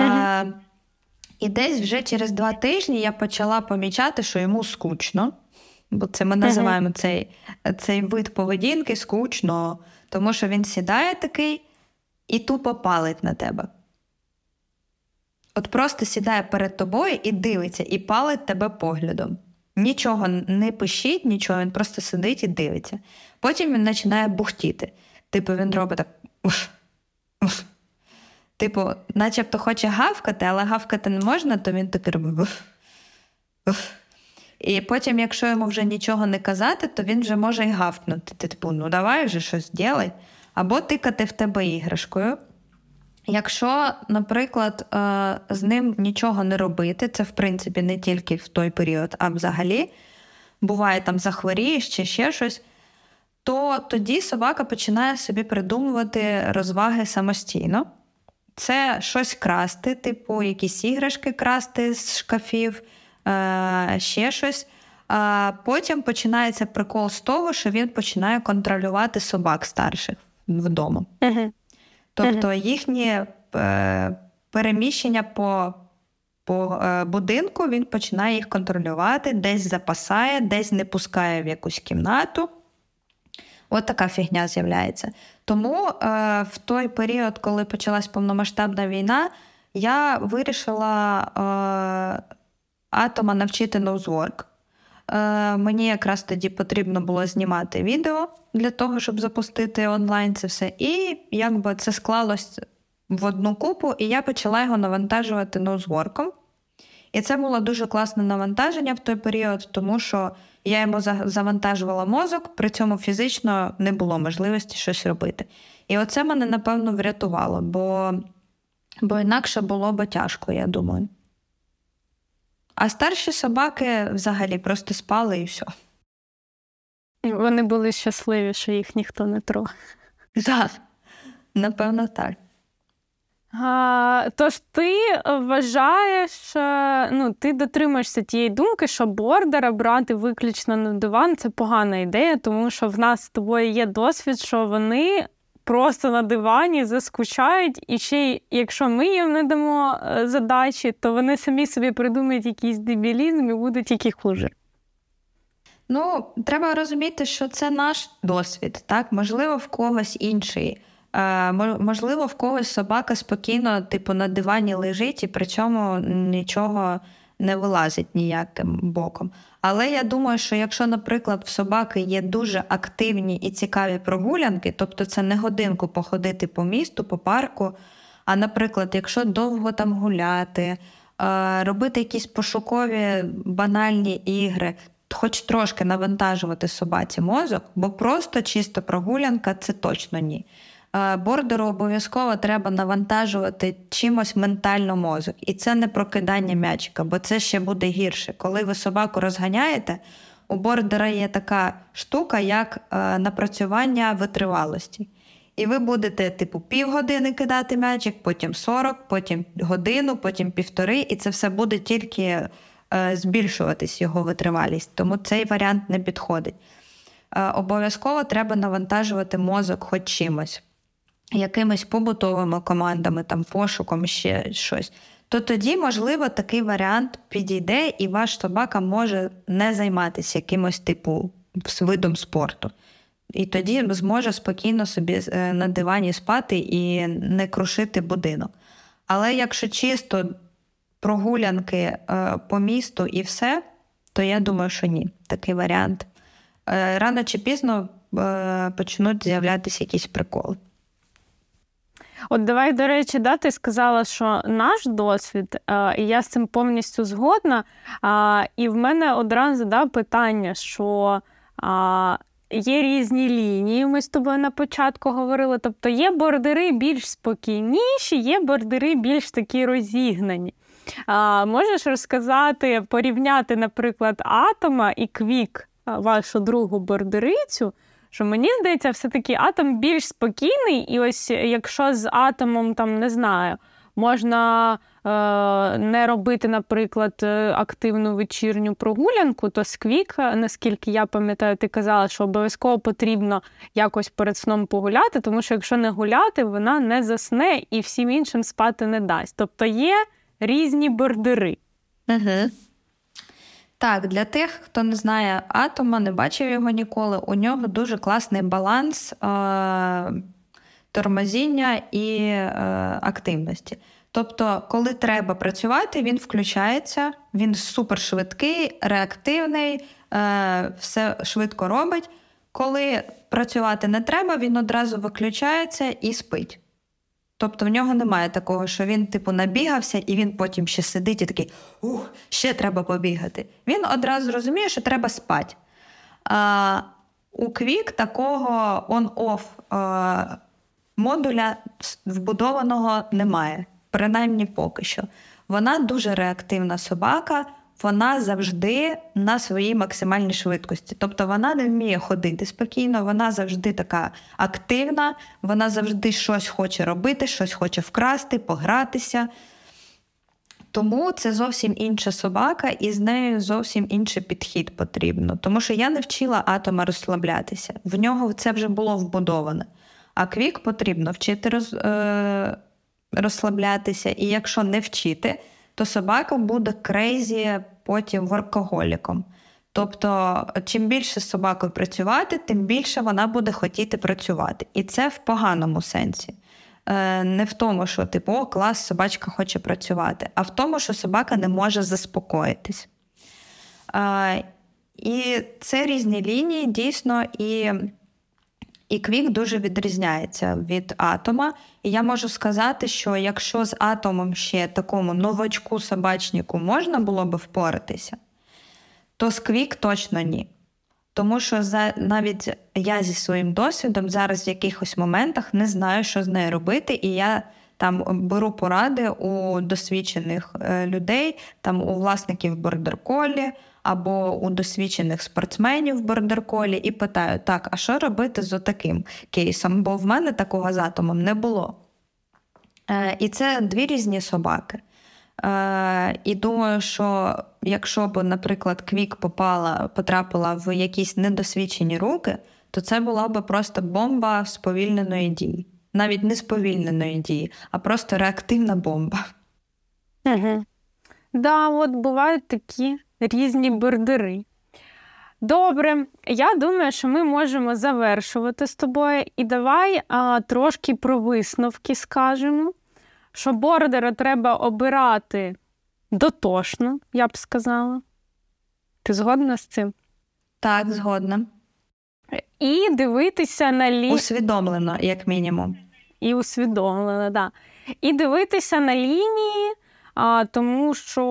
Speaker 2: А, І десь вже через два тижні я почала помічати, що йому скучно, бо це ми називаємо цей, цей вид поведінки скучно, тому що він сідає такий і тупо палить на тебе. От просто сідає перед тобою і дивиться, і палить тебе поглядом. Нічого не пишіть, нічого, він просто сидить і дивиться. Потім він починає бухтіти. Типу, він робить так. Уф, уф. Типу, начебто хоче гавкати, але гавкати не можна, то він таки робить. Уф, уф. І потім, якщо йому вже нічого не казати, то він вже може і гавкнути. Ти типу, ну давай вже щось ділай. Або тикати в тебе іграшкою. Якщо, наприклад, е, з ним нічого не робити, це в принципі не тільки в той період, а взагалі буває там захворієш чи ще щось, то тоді собака починає собі придумувати розваги самостійно. Це щось красти, типу якісь іграшки красти з шкафів, е, ще щось. А потім починається прикол з того, що він починає контролювати собак старших вдома. Uh-huh. Тобто їхнє е, переміщення по по е, будинку він починає їх контролювати, десь запасає, десь не пускає в якусь кімнату. От така фігня з'являється. Тому е, в той період, коли почалась повномасштабна війна, я вирішила е, атома навчити ноузворк. Е, Мені якраз тоді потрібно було знімати відео для того, щоб запустити онлайн це все. І якби це склалось в одну купу, і я почала його навантажувати ноузворком. І це було дуже класне навантаження в той період, тому що я йому завантажувала мозок, при цьому фізично не було можливості щось робити. І оце мене, напевно, врятувало, бо бо інакше було б тяжко, я думаю. А старші собаки взагалі просто спали і все.
Speaker 1: Вони були щасливі, що їх ніхто не трогав.
Speaker 2: Так, напевно, так.
Speaker 1: А, Тож ти вважаєш, е, ну, ти дотримуєшся тієї думки, що бордера брати виключно на диван це погана ідея, тому що в нас з тобою є досвід, що вони просто на дивані заскучають, і ще якщо ми їм не дамо е, задачі, то вони самі собі придумають якийсь дебілізм і будуть тільки хуже.
Speaker 2: Ну, треба розуміти, що це наш досвід, так? Можливо, в когось інший. Е, можливо, в когось собака спокійно, типу, на дивані лежить і при цьому нічого не вилазить ніяким боком. Але я думаю, що якщо, наприклад, в собаки є дуже активні і цікаві прогулянки, тобто це не годинку походити по місту, по парку, а, наприклад, якщо довго там гуляти, е, робити якісь пошукові банальні ігри, хоч трошки навантажувати собаці мозок, бо просто чисто прогулянка це точно ні. Е, бордеру обов'язково треба навантажувати чимось ментально мозок. І це не прокидання м'ячика, бо це ще буде гірше. Коли ви собаку розганяєте, у бордера є така штука, як е, напрацювання витривалості. І ви будете, типу, півгодини кидати м'ячик, потім 40, потім годину, потім півтори, і це все буде тільки е, збільшуватись його витривалість. Тому цей варіант не підходить. Обов'язково треба навантажувати мозок хоч чимось якимись побутовими командами, там пошуком ще щось, то тоді, можливо, такий варіант підійде, і ваш собака може не займатися якимось типу видом спорту. І тоді зможе спокійно собі е, на дивані спати і не крушити будинок. Але якщо чисто прогулянки е, по місту і все, то я думаю, що ні, такий варіант. Е, рано чи пізно почнуть з'являтися якісь приколи.
Speaker 1: От давай, до речі, да, ти сказала, що наш досвід, і я з цим повністю згодна. І в мене одразу да, питання, що є різні лінії. Ми з тобою на початку говорили. Тобто є бордери більш спокійніші, є бордери більш такі розігнані. Можеш розказати, порівняти, наприклад, атома і квік, вашу другу бордерицю. Що мені здається, все-таки атом більш спокійний, і ось якщо з атомом там не знаю, можна е, не робити, наприклад, е, активну вечірню прогулянку, то сквік, наскільки я пам'ятаю, ти казала, що обов'язково потрібно якось перед сном погуляти, тому що якщо не гуляти, вона не засне і всім іншим спати не дасть. Тобто є різні бордери.
Speaker 2: Угу. Так, для тих, хто не знає атома, не бачив його ніколи, у нього дуже класний баланс е- тормозіння і е- активності. Тобто, коли треба працювати, він включається, він супершвидкий, реактивний, е- все швидко робить. Коли працювати не треба, він одразу виключається і спить. Тобто в нього немає такого, що він, типу, набігався, і він потім ще сидить і такий ух, ще треба побігати. Він одразу розуміє, що треба спати. А, У Квік такого on-off модуля вбудованого немає, принаймні поки що. Вона дуже реактивна собака вона завжди на своїй максимальній швидкості. Тобто вона не вміє ходити спокійно, вона завжди така активна, вона завжди щось хоче робити, щось хоче вкрасти, погратися. Тому це зовсім інша собака, і з нею зовсім інший підхід потрібно. Тому що я не вчила атома розслаблятися. В нього це вже було вбудоване. А квік потрібно вчити роз, е, розслаблятися, і якщо не вчити, то собака буде crazy потім воркоголіком. Тобто, чим більше з собакою працювати, тим більше вона буде хотіти працювати. І це в поганому сенсі. Е, не в тому, що типу, о, клас, собачка хоче працювати, а в тому, що собака не може заспокоїтись. Е, і це різні лінії, дійсно, і і квік дуже відрізняється від атома. І я можу сказати, що якщо з атомом ще такому новачку собачнику можна було би впоратися, то з квік точно ні. Тому що за, навіть я зі своїм досвідом зараз в якихось моментах не знаю, що з нею робити, і я там беру поради у досвідчених е, людей, там у власників бордерколі, або у досвідчених спортсменів в бордерколі і питаю, так, а що робити з таким кейсом? Бо в мене такого з атомом не було. Е, І це дві різні собаки. Е, І думаю, що якщо б, наприклад, Квік попала, потрапила в якісь недосвідчені руки, то це була б просто бомба сповільненої дії. Навіть не сповільненої дії, а просто реактивна бомба.
Speaker 1: Угу. Да, от бувають такі різні бордери. Добре, я думаю, що ми можемо завершувати з тобою. І давай а, трошки про висновки скажемо, що бордера треба обирати дотошно, я б сказала. Ти згодна з цим?
Speaker 2: Так, згодна.
Speaker 1: І дивитися на лі...
Speaker 2: Усвідомлено, як мінімум.
Speaker 1: І усвідомлено, так. Да. І дивитися на лінії. А, Тому що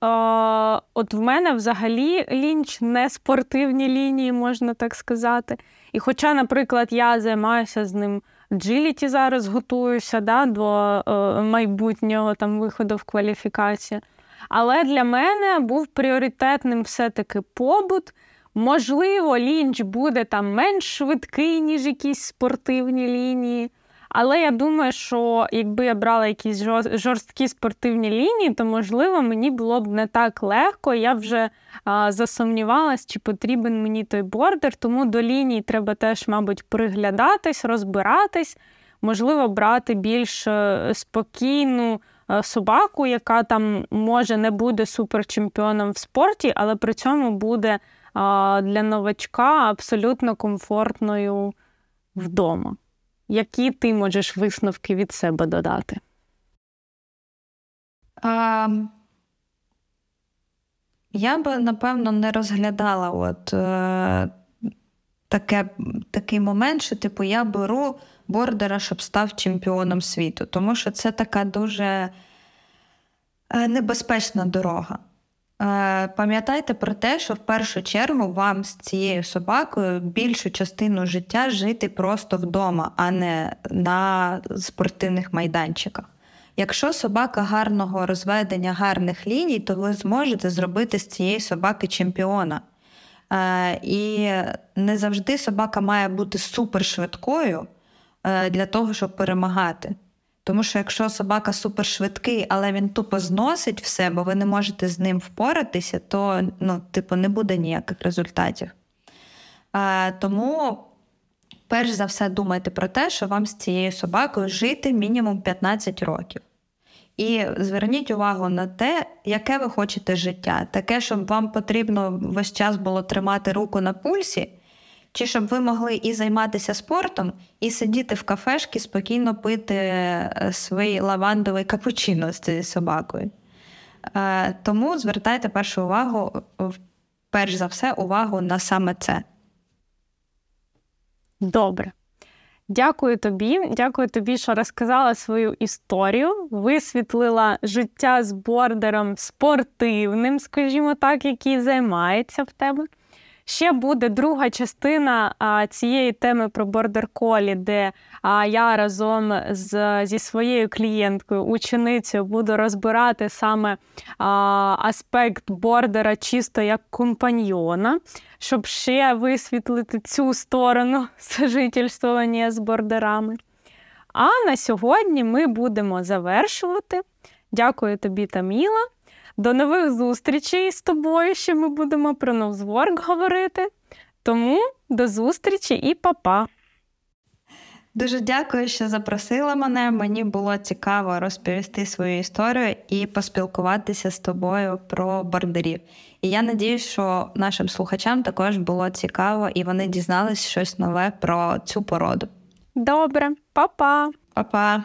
Speaker 1: а, от в мене взагалі лінч не спортивні лінії, можна так сказати. І хоча, наприклад, я займаюся з ним джиліті зараз, готуюся да, до а, е, майбутнього там виходу в кваліфікацію. Але для мене був пріоритетним все-таки побут. Можливо, лінч буде там менш швидкий, ніж якісь спортивні лінії. Але я думаю, що якби я брала якісь жорсткі спортивні лінії, то можливо мені було б не так легко. Я вже а, засумнівалась, чи потрібен мені той бордер. Тому до ліній треба теж, мабуть, приглядатись, розбиратись, можливо, брати більш е, спокійну. Е, собаку, яка там може не буде суперчемпіоном в спорті, але при цьому буде для новачка абсолютно комфортною вдома. Які ти можеш висновки від себе додати?
Speaker 2: А, Я би, напевно, не розглядала от е, таке, такий момент, що типу, я беру бордера, щоб став чемпіоном світу. Тому що це така дуже е, небезпечна дорога. Е, пам'ятайте про те, що в першу чергу вам з цією собакою більшу частину життя жити просто вдома, а не на спортивних майданчиках. Якщо собака гарного розведення, гарних ліній, то ви зможете зробити з цієї собаки чемпіона. Е, і не завжди собака має бути супершвидкою е, для того, щоб перемагати. Тому що якщо собака супершвидкий, але він тупо зносить все, бо ви не можете з ним впоратися, то ну, типу, не буде ніяких результатів. А, Тому, перш за все, думайте про те, що вам з цією собакою жити мінімум 15 років. І зверніть увагу на те, яке ви хочете життя. Таке, щоб вам потрібно весь час було тримати руку на пульсі, чи щоб ви могли і займатися спортом, і сидіти в кафешці, спокійно пити е, свій лавандовий капучино з цією собакою. Е, тому звертайте першу увагу, перш за все, увагу на саме це.
Speaker 1: Добре. Дякую тобі, дякую тобі, що розказала свою історію, висвітлила життя з бордером спортивним, скажімо так, який займається в тебе. Ще буде друга частина а, цієї теми про бордер колі, де а, я разом з, зі своєю клієнткою, ученицею, буду розбирати саме а, аспект бордера чисто як компаньйона, щоб ще висвітлити цю сторону сожительствування з бордерами. А на сьогодні ми будемо завершувати. Дякую тобі, Таміла. До нових зустрічей з тобою, що ми будемо про новзворк говорити. Тому до зустрічі і па-па!
Speaker 2: Дуже дякую, що запросила мене. Мені було цікаво розповісти свою історію і поспілкуватися з тобою про бордерів. І я надіюсь, що нашим слухачам також було цікаво і вони дізнались щось нове про цю породу.
Speaker 1: Добре, па-па!
Speaker 2: Па-па!